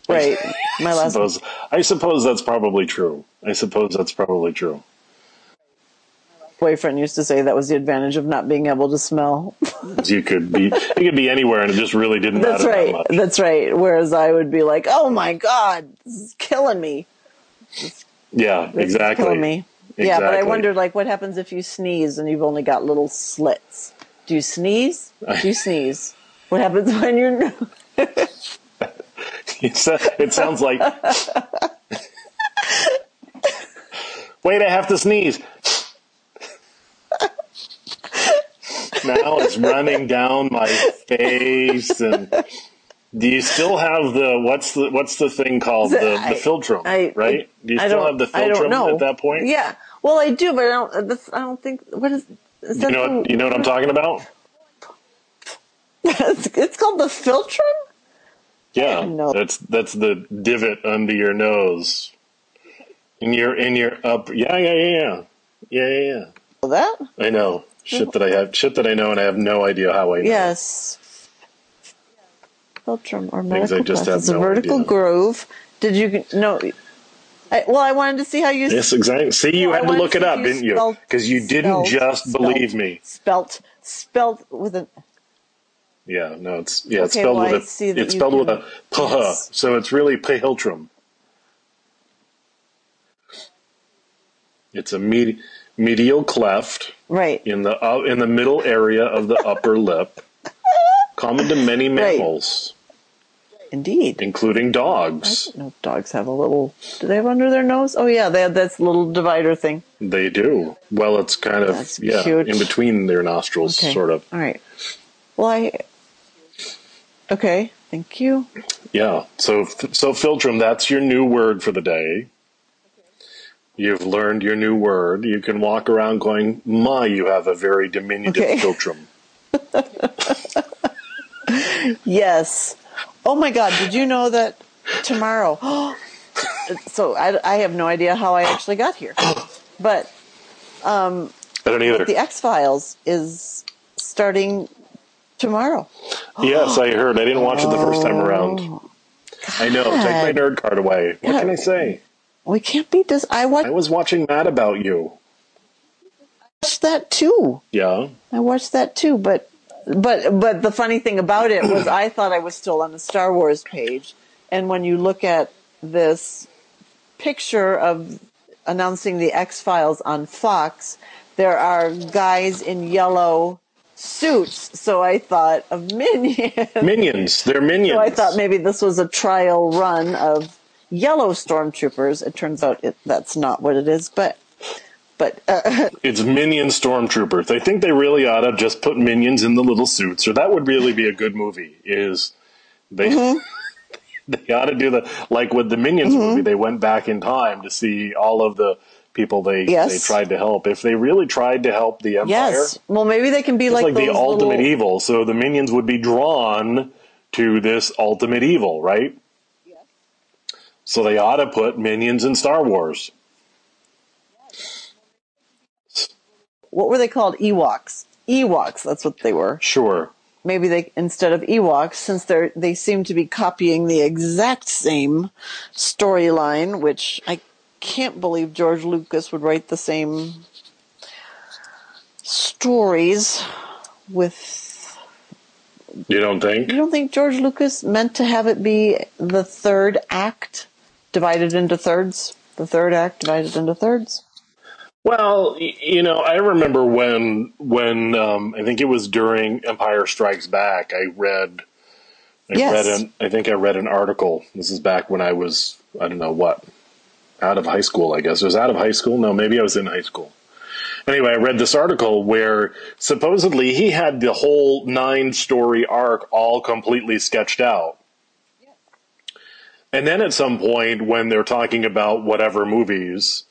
right. My I last. suppose. I suppose that's probably true. I suppose that's probably true. boyfriend used to say that was the advantage of not being able to smell. You could be. You could be anywhere, and it just really didn't That's matter right. that much. That's right. Whereas I would be like, "Oh my god, this is killing me. Yeah, This is exactly. me." Yeah, but I Exactly. wondered, like, what happens if you sneeze and you've only got little slits? Do you sneeze? Do you sneeze? What happens when you're? It sounds like. Wait, I have to sneeze. now it's running down my face, and do you still have the what's the what's the thing called the, the I- philtrum? I- right? Do you I still have the philtrum at that point? Yeah. Well, I do, but I don't. Uh, that's, I don't think. What is? is You know what, you know what I'm talking about? it's, it's called the philtrum. Yeah, No. that's that's the divot under your nose. In your in your up. Yeah, yeah, yeah, yeah, yeah, yeah. yeah. That I know shit that I have shit that I know, and I have no idea how I know. yes. Philtrum or I medical have It's a no vertical idea. groove. Did you know? I, well, I wanted to see how you Yes, exactly. See, you Well, had to look to it up, didn't you? Because you didn't spelled- just spelled- believe me. spelt spelt with an Yeah, no, it's yeah, it's Okay, spelled well, with a it's spelled with a puh, yes. so it's really pehiltrum. It's a med- medial cleft right. in the uh, in the middle area of the upper lip, common to many Right. Indeed. including dogs. No dogs have a little. Do they have under their nose? Oh yeah, they have that little divider thing. They do. Well, it's kind of That's yeah, cute. in between their nostrils, Okay. sort of. All right. Well, I. Okay. Thank you. Yeah. So, so Philtrum, that's your new word for the day. You've learned your new word. You can walk around going, "My, you have a very diminutive Okay. Philtrum." Yes. Oh my God! Did you know that tomorrow? so I, I have no idea how I actually got here, but um, I don't either. the X Files is starting tomorrow. yes, I heard. I didn't watch it the first time around. Oh, I know. Take my nerd card away. What God. can I say? We can't beat this. I I was watching Mad About You. I watched that too. Yeah. I watched that too, but but but the funny thing about it was I thought I was still on the Star Wars page, and when you look at this picture of announcing the X Files on Fox, there are guys in yellow suits. So I thought of Minions. Minions. They're minions. So I thought maybe this was a trial run of yellow stormtroopers. It turns out it, that's not what it is, but but uh, It's minion stormtroopers. I think they really ought to just put minions in the little suits, or that would really be a good movie. Is they Mm-hmm. they ought to do the like with the minions movie? They went back in time to see all of the people they Yes. they tried to help. If they really tried to help the empire, yes, well maybe they can be like, like, the ultimate little, evil. So the minions would be drawn to this ultimate evil, right? So they ought to put minions in Star Wars. What were they called? Ewoks. Ewoks. That's what they were. Sure. Maybe they instead of Ewoks, since they they seem to be copying the exact same storyline, which I can't believe George Lucas would write the same stories with. You don't think? You don't think George Lucas meant to have it be the third act divided into thirds? The third act divided into thirds. Well, you know, I remember when when um, I think it was during Empire Strikes Back. I read, I Yes. read an, I think I read an article. This is back when I was, I don't know what, out of high school. I guess it was out of high school. No, maybe I was in high school. Anyway, I read this article where supposedly he had the whole nine story arc all completely sketched out. And then at some point, when they're talking about whatever movies,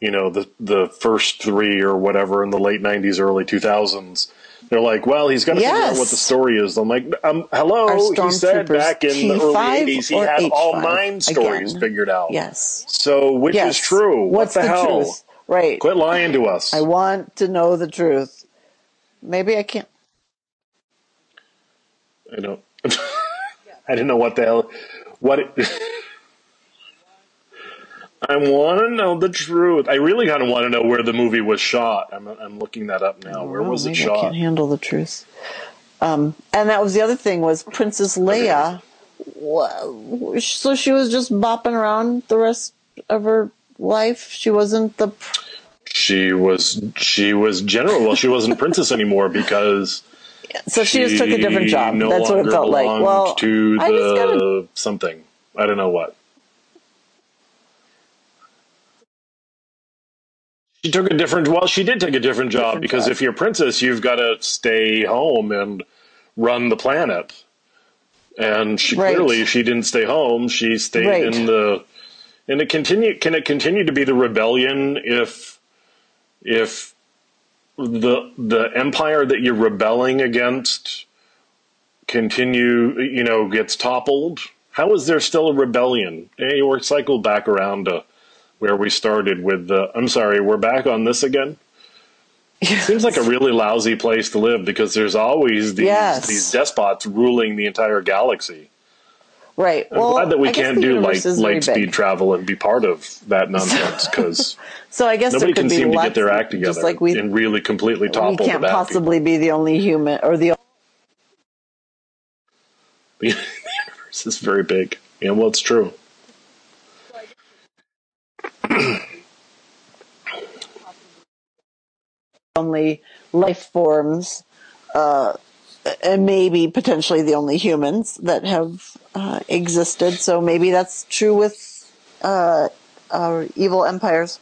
you know, the the first three or whatever in the late '90s, early 2000s, they're like, "Well, he's got to figure out what the story is." I'm like, um, "Hello," he said back in the early '80s, he had all H5 nine stories again? figured out. Yes. So, which yes. is true? What's what the, the, hell? truth? Right. Quit lying to us. I want to know the truth. Maybe I can't. I don't. I didn't know what the hell. What. It, I want to know the truth. I really kind of want to know where the movie was shot. I'm, I'm looking that up now. Where was it maybe I can't handle the truth. Um, and that was the other thing was Princess Leia. So she was just bopping around the rest of her life. She wasn't the. She was she was general. Well, she wasn't princess anymore because So she, just took a different job. No That's what it felt like. Well, to I just gotta the something. I don't know what. She took a different. Well, she did take a different job Different because job. if you're a princess, you've got to stay home and run the planet. And she Right. clearly she didn't stay home. She stayed Right. in the. And it continue. Can it continue to be the rebellion if, if the the empire that you're rebelling against continue you know gets toppled? How is there still a rebellion? Hey, we're back around to where we started with the. I'm sorry, we're back on this again. Seems like a really lousy place to live because there's always these Yes. these despots ruling the entire galaxy. right. I'm well, glad that we can't do light universe is very light speed big. travel and be part of that nonsense because So I guess nobody can be seem to get their act together like we and really completely topple. we can't possibly be the only human or the people. The universe is very big. Yeah, well, it's true. only life forms, uh, and maybe potentially the only humans that have uh, existed. So maybe that's true with uh, evil empires.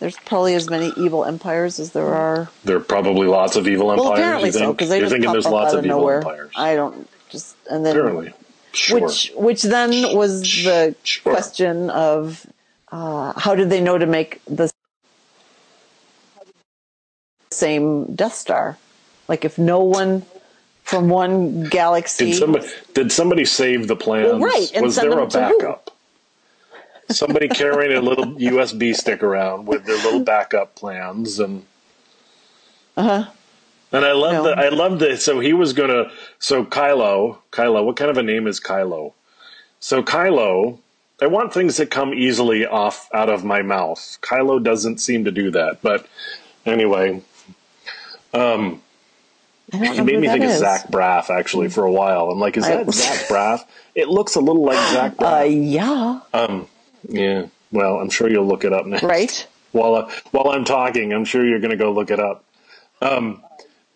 There's probably as many evil empires as there are. There are probably lots of evil empires. Well, apparently you so, because they You're just thinking pop there's up lots out of of evil nowhere. empires. I don't just and then Apparently, sure. which which then was the Sure. question of uh, how did they know to make the same Death Star? Like if no one from one galaxy, Did somebody did somebody save the plans? Well, right, and Was there a backup? Somebody carrying a little USB stick around with their little backup plans and uh-huh. and I love No. that I love that so he was gonna so Kylo Kylo what kind of a name is Kylo? So Kylo I want things that come easily off out of my mouth. Kylo doesn't seem to do that, but anyway, um, I don't He made me think of. Zach Braff actually for a while. I'm like, is I- that Zach Braff? It looks a little like Zach Uh, Braff. yeah, um, yeah. Well, I'm sure you'll look it up next. right. While uh, while I'm talking, I'm sure you're going to go look it up. Um,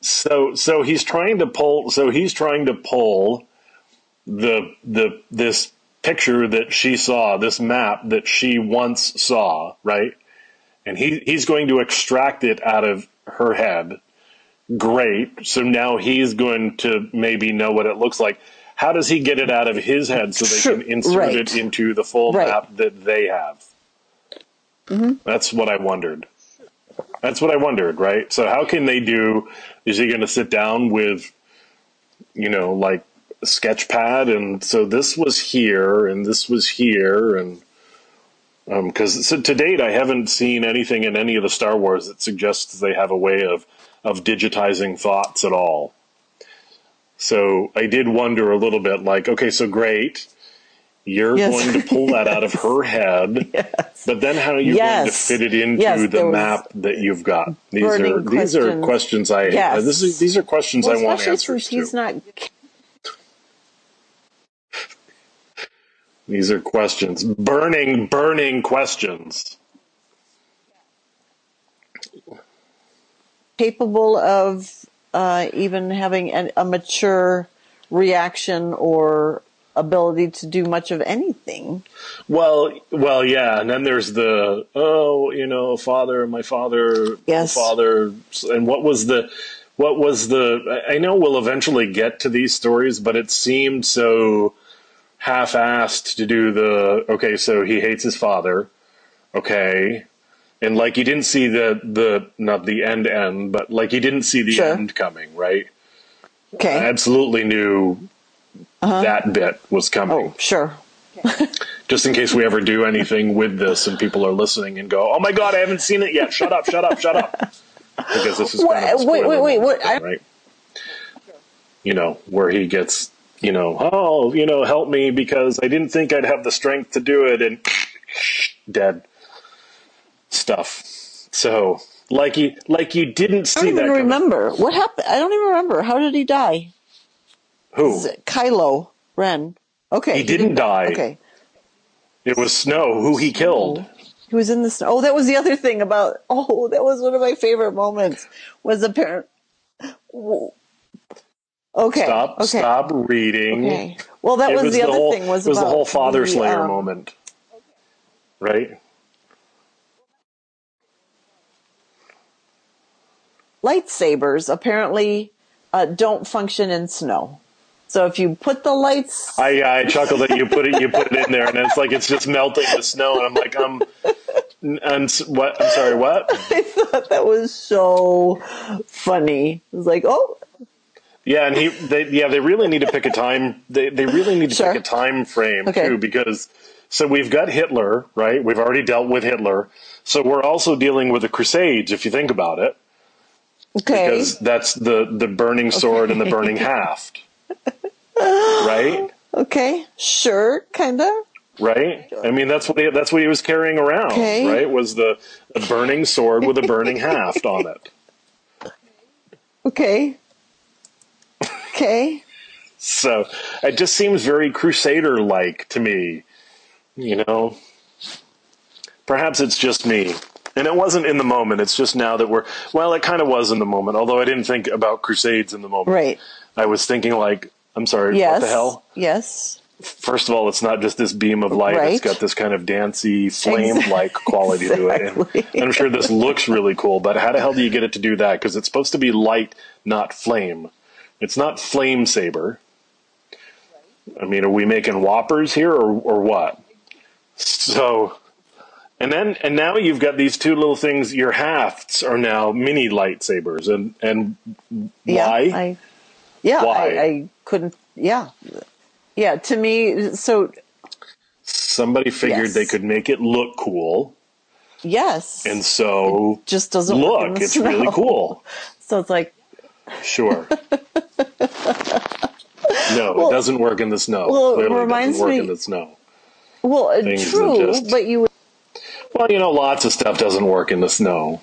so so he's trying to pull. So he's trying to pull the the this picture that she saw, this map that she once saw, right? And he he's going to extract it out of her head great. So now he's going to maybe know what it looks like. How does he get it out of his head so they can insert right. it into the full Right. map that they have? Mm-hmm. That's what I wondered. That's what I wondered, right? So how can they do? Is he going to sit down with, you know, like a sketch pad, and so this was here, and this was here, and um because so to date I haven't seen anything in any of the Star Wars that suggests they have a way of of digitizing thoughts at all. So I did wonder a little bit, like, okay, so great, you're Yes. going to pull that out of her head, Yes. but then how are you going to fit it into Yes, the map that you've got? These are burning these are questions. questions I Yes. this is, these are questions Well, I want answers since he's to. not. These are questions, burning, burning questions. capable of uh, even having an, a mature reaction or ability to do much of anything. Well, well, yeah, and then there's the oh, you know, father, my father, Yes. father, and what was the, what was the? I know we'll eventually get to these stories, but it seemed so half-assed to do the okay. So he hates his father, okay, and like he didn't see the the not the end end, but like he didn't see the Sure. end coming, right? Okay. I absolutely knew uh-huh. that bit was coming oh, sure. just in case we ever do anything with this and people are listening and go, "Oh my god, I haven't seen it yet! Shut up! Shut up! Shut up!" Because this is kind of Wait, wait, wait, what- right? You know where he gets, you know, oh, you know, help me because I didn't think I'd have the strength to do it, and dead stuff. So, like you, like you didn't see. I don't even coming. remember what happened. I don't even remember. How did he die? Who? Kylo Ren. Okay. He didn't die. Okay. It was Snow who he killed. He was in the snow. Oh, that was the other thing about. Oh, that was one of my favorite moments. Was the parent. Okay. Stop! Okay. Stop reading. Okay. Well, that it was, the, other whole, thing. Was it was the whole father the, slayer um, moment, right? Lightsabers apparently uh, don't function in snow. So if you put the lights, I I chuckled that you put it you put it in there, and it's like it's just melting the snow, and I'm like, um, and what? I'm sorry, what? I thought that was so funny. It was like, oh, Yeah, and he they yeah they really need to pick a time. They they really need to Sure. pick a time frame Okay. too, because so we've got Hitler, right? We've already dealt with Hitler, so we're also dealing with the Crusades, if you think about it. okay. because that's the the burning sword and the burning haft right Okay, sure, kind of. right i mean that's what he, that's what he was carrying around Okay. right was the, the burning sword with a burning haft on it Okay. Okay. so it just seems very crusader like to me you know perhaps it's just me and it wasn't in the moment it's just now that we're well it kind of was in the moment although i didn't think about crusades in the moment Right. i was thinking like i'm sorry Yes. what the hell Yes. first of all, it's not just this beam of light. Right. It's got this kind of dancey, flame-like quality to it. And I'm sure this looks really cool, but how the hell do you get it to do that? Because it's supposed to be light, not flame. It's not flame saber. I mean, are we making whoppers here, or or what? So, and then and now you've got these two little things. Your hafts are now mini lightsabers, and and Yeah. why? I, yeah. Why? I, I couldn't. Yeah. Yeah. To me, so Somebody figured Yes. they could make it look cool, yes. and so just doesn't look, it's really cool. So it's like, Sure. no, it doesn't work in the snow. Well, it Clearly, it reminds doesn't work me- in the snow. well, uh, Things true, just- but you would Well, you know, lots of stuff doesn't work in the snow.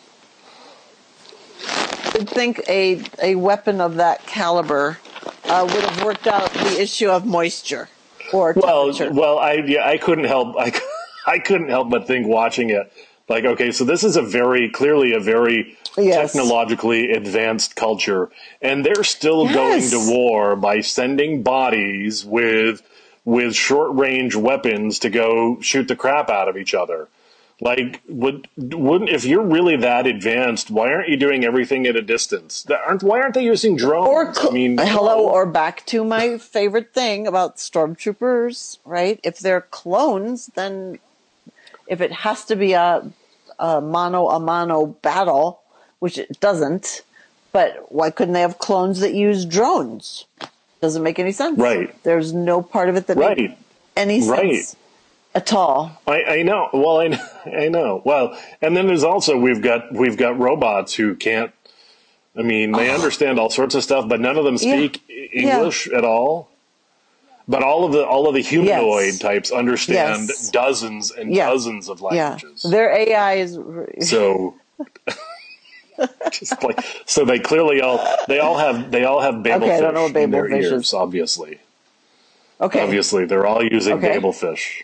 I think a a weapon of that caliber uh, would have worked out the issue of moisture or Well, well, I yeah, I couldn't help I, I couldn't help but think watching it like okay, so this is a very clearly a very Yes. technologically advanced culture, and they're still going to war by sending bodies with with short range weapons to go shoot the crap out of each other. Like, would wouldn't if you're really that advanced, why aren't you doing everything at a distance? That aren't why aren't they using drones? or cl- I mean, uh, hello, or back to my favorite thing about stormtroopers, right? If they're clones, then if it has to be a, a mano a mano battle, which it doesn't, but why couldn't they have clones that use drones? Doesn't make any sense. Right. There's no part of it that Right. makes any sense Right. at all. I, I know. Well, I, I know. Well, and then there's also we've got we've got robots who can't. I mean, they ah. understand all sorts of stuff, but none of them Oh. Yeah. speak E- English at all. But all of the all of the humanoid Yes. types understand Yes. dozens and Yeah. dozens of Yeah, languages. their AI is So, just like so, they clearly all they all have they all have babelfish Okay, I don't know what in their babelfish is. ears. Obviously, okay. obviously, they're all using Okay. babelfish.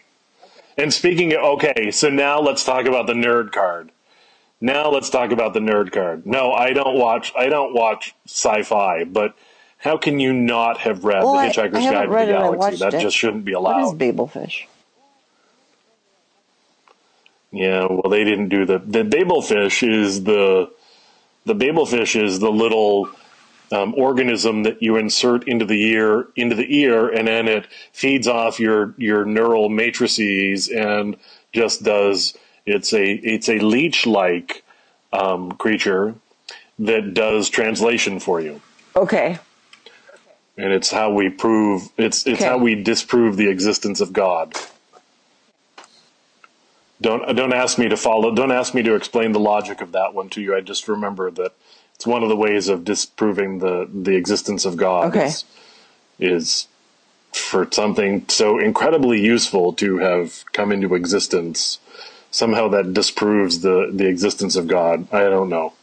And speaking of okay, so now let's talk about the nerd card. Now let's talk about the nerd card. No, I don't watch. I don't watch sci-fi, but how can you not have read Well, The Hitchhiker's I haven't Guide to the Galaxy? That it. just shouldn't be allowed. What is. Babelfish? Yeah, well, they didn't do the the Babelfish is the the Babelfish is the little um, organism that you insert into the ear into the ear, and then it feeds off your your neural matrices and just does. It's a it's a leech like um, creature that does translation for you, Okay. And it's how we prove it's it's Okay. how we disprove the existence of God. Don't don't ask me to follow. Don't ask me to explain the logic of that one to you. I just remember that it's one of the ways of disproving the the existence of God. Okay. Is, is for something so incredibly useful to have come into existence. Somehow that disproves the the existence of God. I don't know.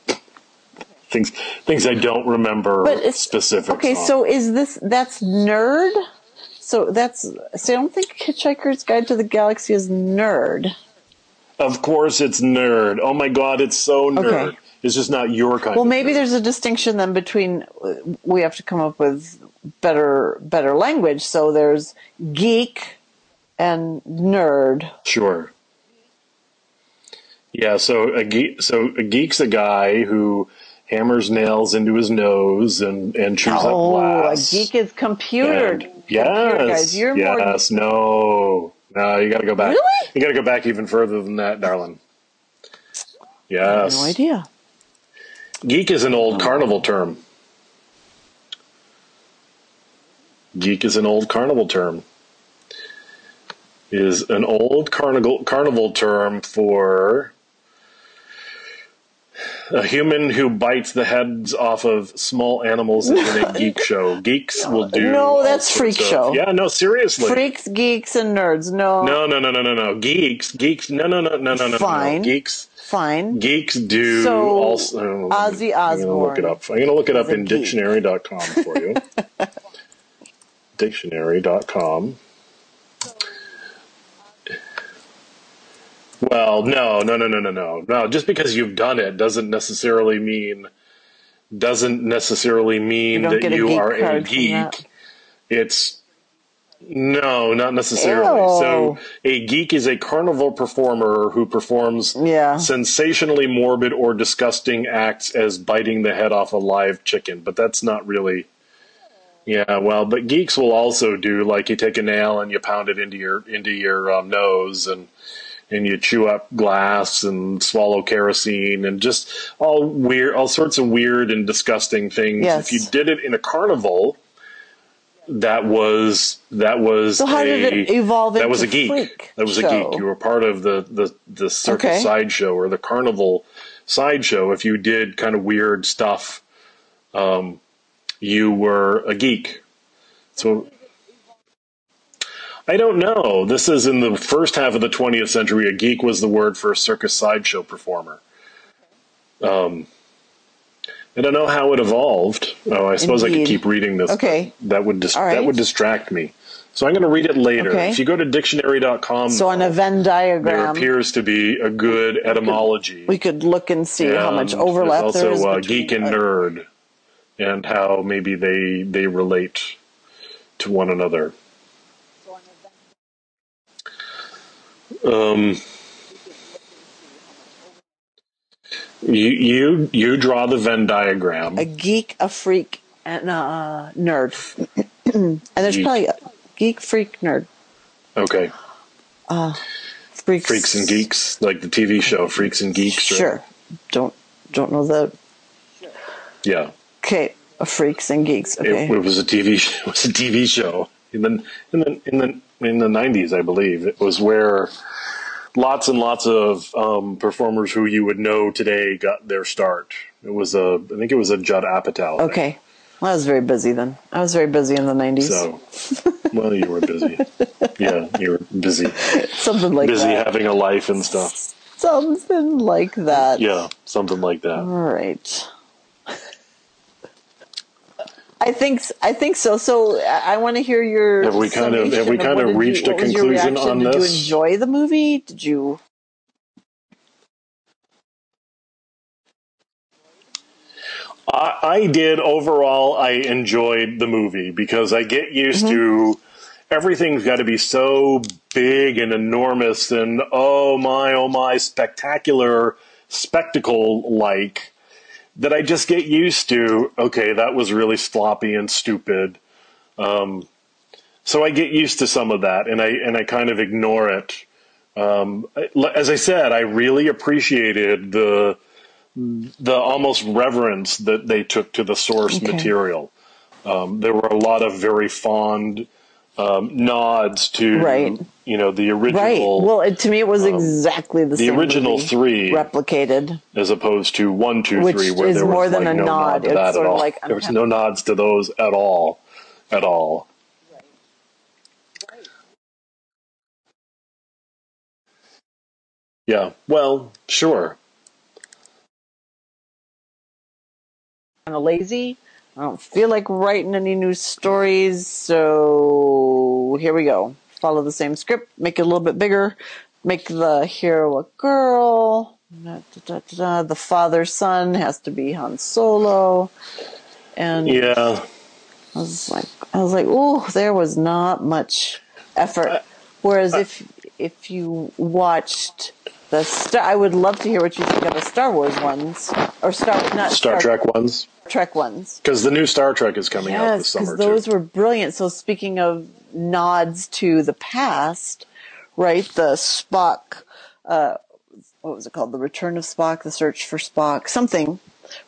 Things things I don't remember But it's specifics. Okay, on. so is this that's nerd? So that's so I don't think Hitchhiker's Guide to the Galaxy is nerd. of course it's nerd. Oh my god, it's so nerd. Okay. It's just not your kind. Well, maybe there's a distinction then between we have to come up with better better language. So there's geek and nerd. Sure. Yeah, so a geek, so a geek's a guy who hammers nails into his nose and and chews Oh, up a geek is computer. And- computer yes, guys. You're more yes, no, no. You got to go back. Really? You got to go back even further than that, darling. Yes, no idea. Geek is an old hmm. carnival term. Geek is an old carnival term. Is an old carnival carnival term for a human who bites the heads off of small animals in a geek show. Geeks will do. No, that's freak of- show. Yeah, no, seriously. Freaks, geeks, and nerds. No, No, no, no, no, no, no. Geeks, geeks. No, no, no, no, no, no. Fine. No. Geeks. fine. Geeks do So, also. oh, Ozzy I'm gonna look it up. I'm going to look it up in geek. dictionary.com for you. dictionary.com. Well, no, no, no, no, no, no. No, just because you've done it doesn't necessarily mean doesn't necessarily mean You don't that get a you geek are a card from geek. It's no, not necessarily. Ew. So, a geek is a carnival performer who performs Yeah. sensationally morbid or disgusting acts as biting the head off a live chicken, but that's not really. Yeah, well, but geeks will also do like you take a nail and you pound it into your into your um, nose and and you chew up glass and swallow kerosene and just all weird, all sorts of weird and disgusting things. Yes. If you did it in a carnival, that was that was So how a, did it evolve that was a geek. that was a geek. You were part of the the the circus Okay. sideshow or the carnival sideshow. If you did kind of weird stuff, um, you were a geek. So I don't know. This is in the first half of the 20th century. A geek was the word for a circus sideshow performer. Um, I don't know how it evolved. Oh, I suppose I could keep reading this. Okay. That would dis- right. that would distract me. So I'm going to read it later. Okay. If you go to dictionary.com, So on a Venn diagram, there appears to be a good etymology. we could look and see how much overlap there's there is also uh, between geek and nerd, and how maybe they they relate to one another. Um, you you you draw the Venn diagram. a geek, a freak, and a nerd. and there's Geek. probably a geek, freak, nerd. Okay, Freaks, Freaks and Geeks, like the TV show Freaks and Geeks. right? Sure. Don't don't know the Yeah. okay. A freaks and geeks. Okay. It, it was a TV. It was a TV show in the in the in the in the nineties, I believe. It was where lots and lots of um, performers who you would know today got their start. It was a, I think it was a Judd Apatow. okay. Well, I was very busy then. I was very busy in the nineties. So, well, you were busy. yeah, you were busy, Something like that. busy that. having a life and stuff. Something like that. Yeah, something like that. All right. I think I think so. So I, want to hear your. Have we kind of- have we kind of did you- reached a what was your conclusion on Did this? you enjoy the movie? Did you? I, I did overall. I enjoyed the movie because I get used to mm-hmm. everything's got to be so big and enormous and oh my oh my spectacular spectacle like that I just get used to. Okay, that was really sloppy and stupid. Um, so I get used to some of that, and I and I kind of ignore it. Um, as I said, I really appreciated the the almost reverence that they took to the source Okay. material. Um, there were a lot of very fond um, nods to Right. you know the original. Right. Well, it, to me, it was exactly the, the original three replicated. as opposed to one, two, Which three, where there was more than like a no nod. to It's that at of all. like, there was no nods to those at all, at all. Yeah. Well, sure. kind of lazy. I don't feel like writing any new stories, so here we go. Follow the same script, make it a little bit bigger, make the hero a girl. Da, da, da. The father son has to be Han Solo, and Yeah. I was like, I was like, oh, there was not much effort. Whereas if if you watched the Star, I would love to hear what you think of the Star Wars ones or Star not Star Trek ones. Trek ones. Because the new Star Trek is coming out this Yes, summer those too. were brilliant. So speaking of nods to the past, right? The Spock, uh, what was it called? The Return of Spock, The Search for Spock, something,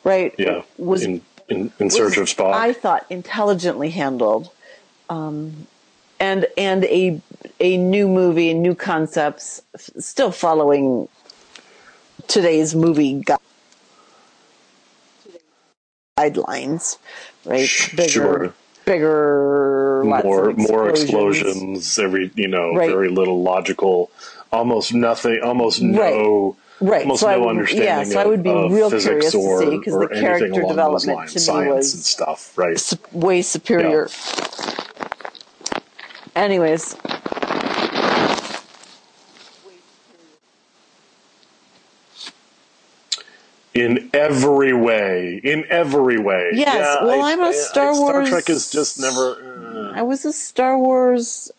right? Yeah. was in, in, in search of Spock. I thought intelligently handled, um, and and a a new movie, and new concepts, f- still following today's movie gu- guidelines, right? Bigger, Sure. bigger, more of more explosions. explosions. Every you know, Right. very little logical, almost nothing, almost no. Right, Almost so I no would- understanding yeah, so I would be of, real of physics curious to or, see, 'cause or the character development lines, to me science was- and stuff, right? Way superior. Anyways, In every way, in every way. Yes, Yeah, well, I- I'm a Star Star Wars- Star Trek is just never. uh, I was a Star Wars.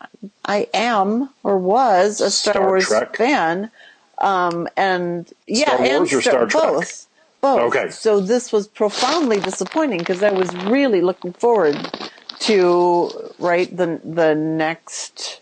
I am or was a Star, Star Wars Trek? fan, um, and yeah, Star Wars and or Star Trek? both, both. Okay. So this was profoundly disappointing because I was really looking forward to right the the next.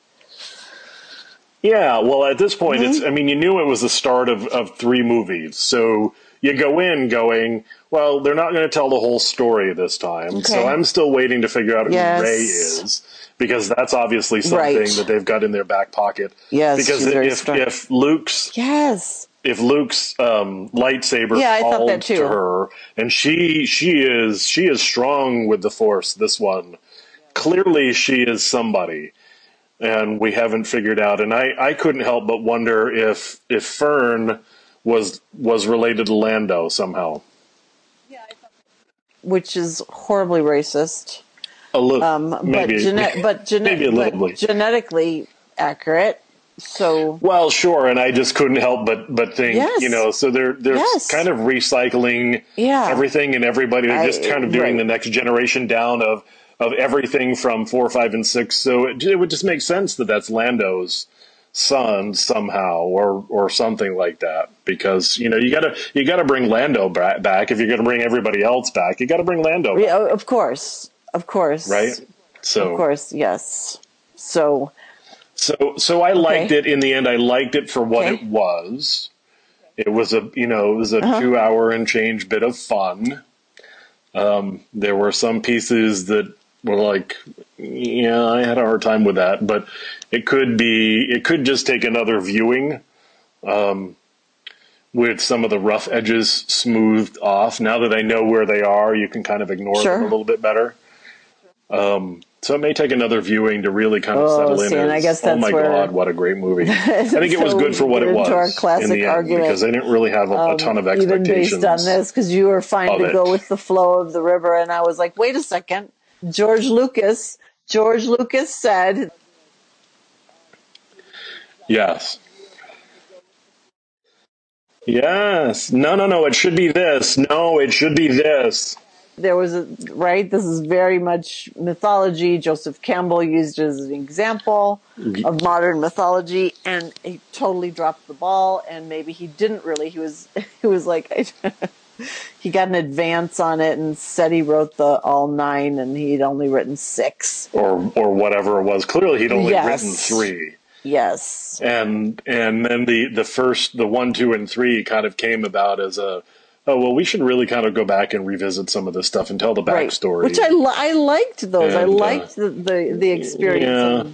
Yeah, well, at this point, Mm-hmm. it's. I mean, you knew it was the start of, of three movies, so you go in going, well, they're not going to tell the whole story this time. So I'm still waiting to figure out who Yes. Rey is because that's obviously something Right. that they've got in their back pocket. Yes, because if if Luke's Yes, if Luke's um, lightsaber Yeah, I thought that too. to her, and she she is she is strong with the Force. This one, clearly, she is somebody, and we haven't figured out. And I I couldn't help but wonder if if Finn was was related to Lando somehow. which is horribly racist. A little, Um, but maybe, gene- but, gene- maybe a little but genetically accurate. So Well, sure, and I just couldn't help but but think, Yes. you know, so they're they're Yes. kind of recycling Yeah. everything and everybody. They're I- just kind of doing right. the next generation down of of everything from four, five, and six. So it, it would just make sense that that's Lando's son somehow, or or something like that. Because you know you gotta you gotta bring Lando ba- back if you're gonna bring everybody else back. You gotta bring Lando back, yeah, of course, of course, right? So Of course, yes. So So so I liked it in the end. I liked it for what Okay. it was. It was a you know it was a Uh-huh. two hour and change bit of fun. Um, there were some pieces that were like, yeah, I had a hard time with that, but it could be it could just take another viewing. Um, with some of the rough edges smoothed off. Now that I know where they are, you can kind of ignore Sure. them a little bit better. Um, so it may take another viewing to really kind of Oh, settle in. see, and I guess oh my where- god, what a great movie! I think it was So good for what it was our classic in the end argument, because I didn't really have a, a ton of Um, even expectations. based on this, because you were fine to it. go with the flow of the river, and I was like, wait a second, George Lucas. George Lucas said Yes. Yes. No, no, no. It should be this. No, it should be this. there was a right. This is very much mythology. Joseph Campbell used it as an example of modern mythology, and he totally dropped the ball. And maybe he didn't really. He was he was like he got an advance on it and said he wrote the all nine, and he'd only written six or or whatever it was. Clearly, he'd only Yes. written three. Yes, and and then the the first the one two and three kind of came about as a oh well we should really kind of go back and revisit some of this stuff and tell the right. backstory Which I li- I liked those. I And, uh, liked the, the the experience yeah.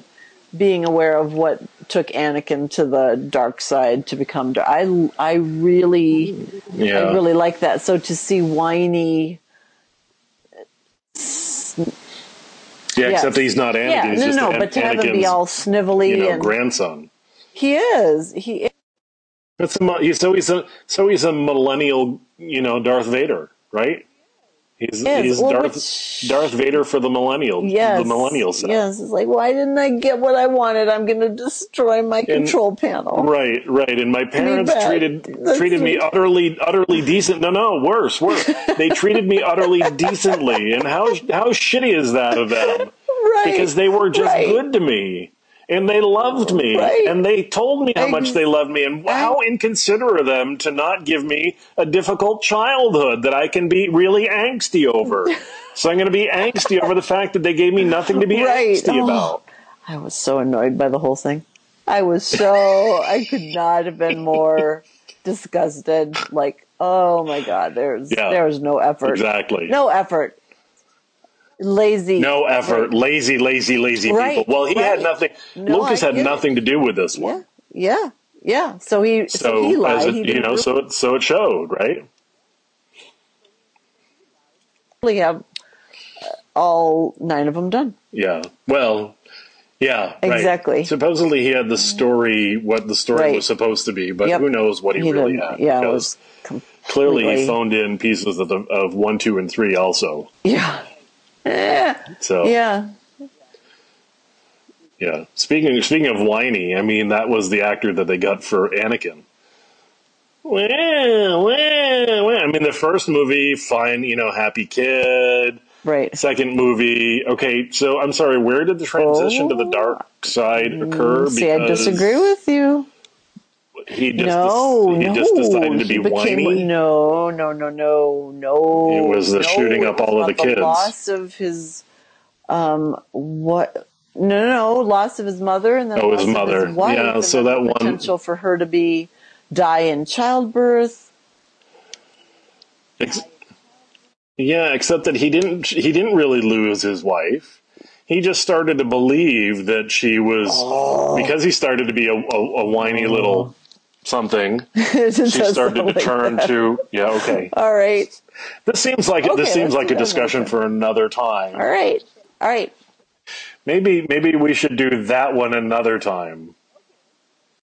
Being aware of what took Anakin to the dark side to become dark. I I really yeah I really like that. So to see whiny, yeah yes. except he's not Anakin yeah, he's no, just no, but to have him be all snivelly you know and grandson he is he is. that's a so he's a so he's a millennial you know Darth Vader right he's Is. he's Well, Darth which- Darth Vader for the millennial Yes, the millennial set Yes, it's like why didn't I get what I wanted? I'm going to destroy my control panel. Right, right. And my parents treated That's treated me utterly utterly decent. No, no, worse, worse. they treated me utterly decently. And how how shitty is that of them? Right, Because they were just right. good to me. And they loved me, Right. and they told me how much they loved me, and how inconsiderate of them to not give me a difficult childhood that I can be really angsty over. so I'm going to be angsty over the fact that they gave me nothing to be Right. angsty Oh. about. I was so annoyed by the whole thing. I was so I could not have been more disgusted. Like, oh my god, there's Yeah. there was no effort. Exactly. No effort. Lazy. No effort, Right. lazy, lazy, lazy Right, people. Well, he had nothing. No, Lucas had nothing to do with this Yeah. one. Yeah. Yeah. So he so, So, he lied. it, he you know, so it so it showed, right? really have uh, all nine of them done. Yeah. Well, yeah. right. Exactly. Supposedly he had the story, what the story Right. was supposed to be, but Yep. who knows what he, He really had? Yeah. It because was completely. clearly he phoned in pieces of the of one, two, and three also. Yeah. Eh, So yeah. Yeah. Speaking speaking of whiny, I mean that was the actor that they got for Anakin. Well, well, well. I mean, the first movie, fine, you know, happy kid. Right. Second movie, okay. So I'm sorry. Where did the transition to the dark side occur? Oh. See, I disagree with you. He just no, he no. just decided to be became, whiny. No, no, no, no, no. It was the no, shooting up all of not the kids. loss of his, um, what? No, no, no, loss of his mother and then Oh, his mother. his wife. Yeah, so that one- potential for her to be die in childbirth. Ex- yeah, except that he didn't. He didn't really lose his wife. He just started to believe that she was Oh. because he started to be a, a, a whiny little something. She started to like turn that. to yeah. Okay, All right, this seems like Okay, this seems like a discussion for another time. all right, all right. Maybe maybe we should do that one another time.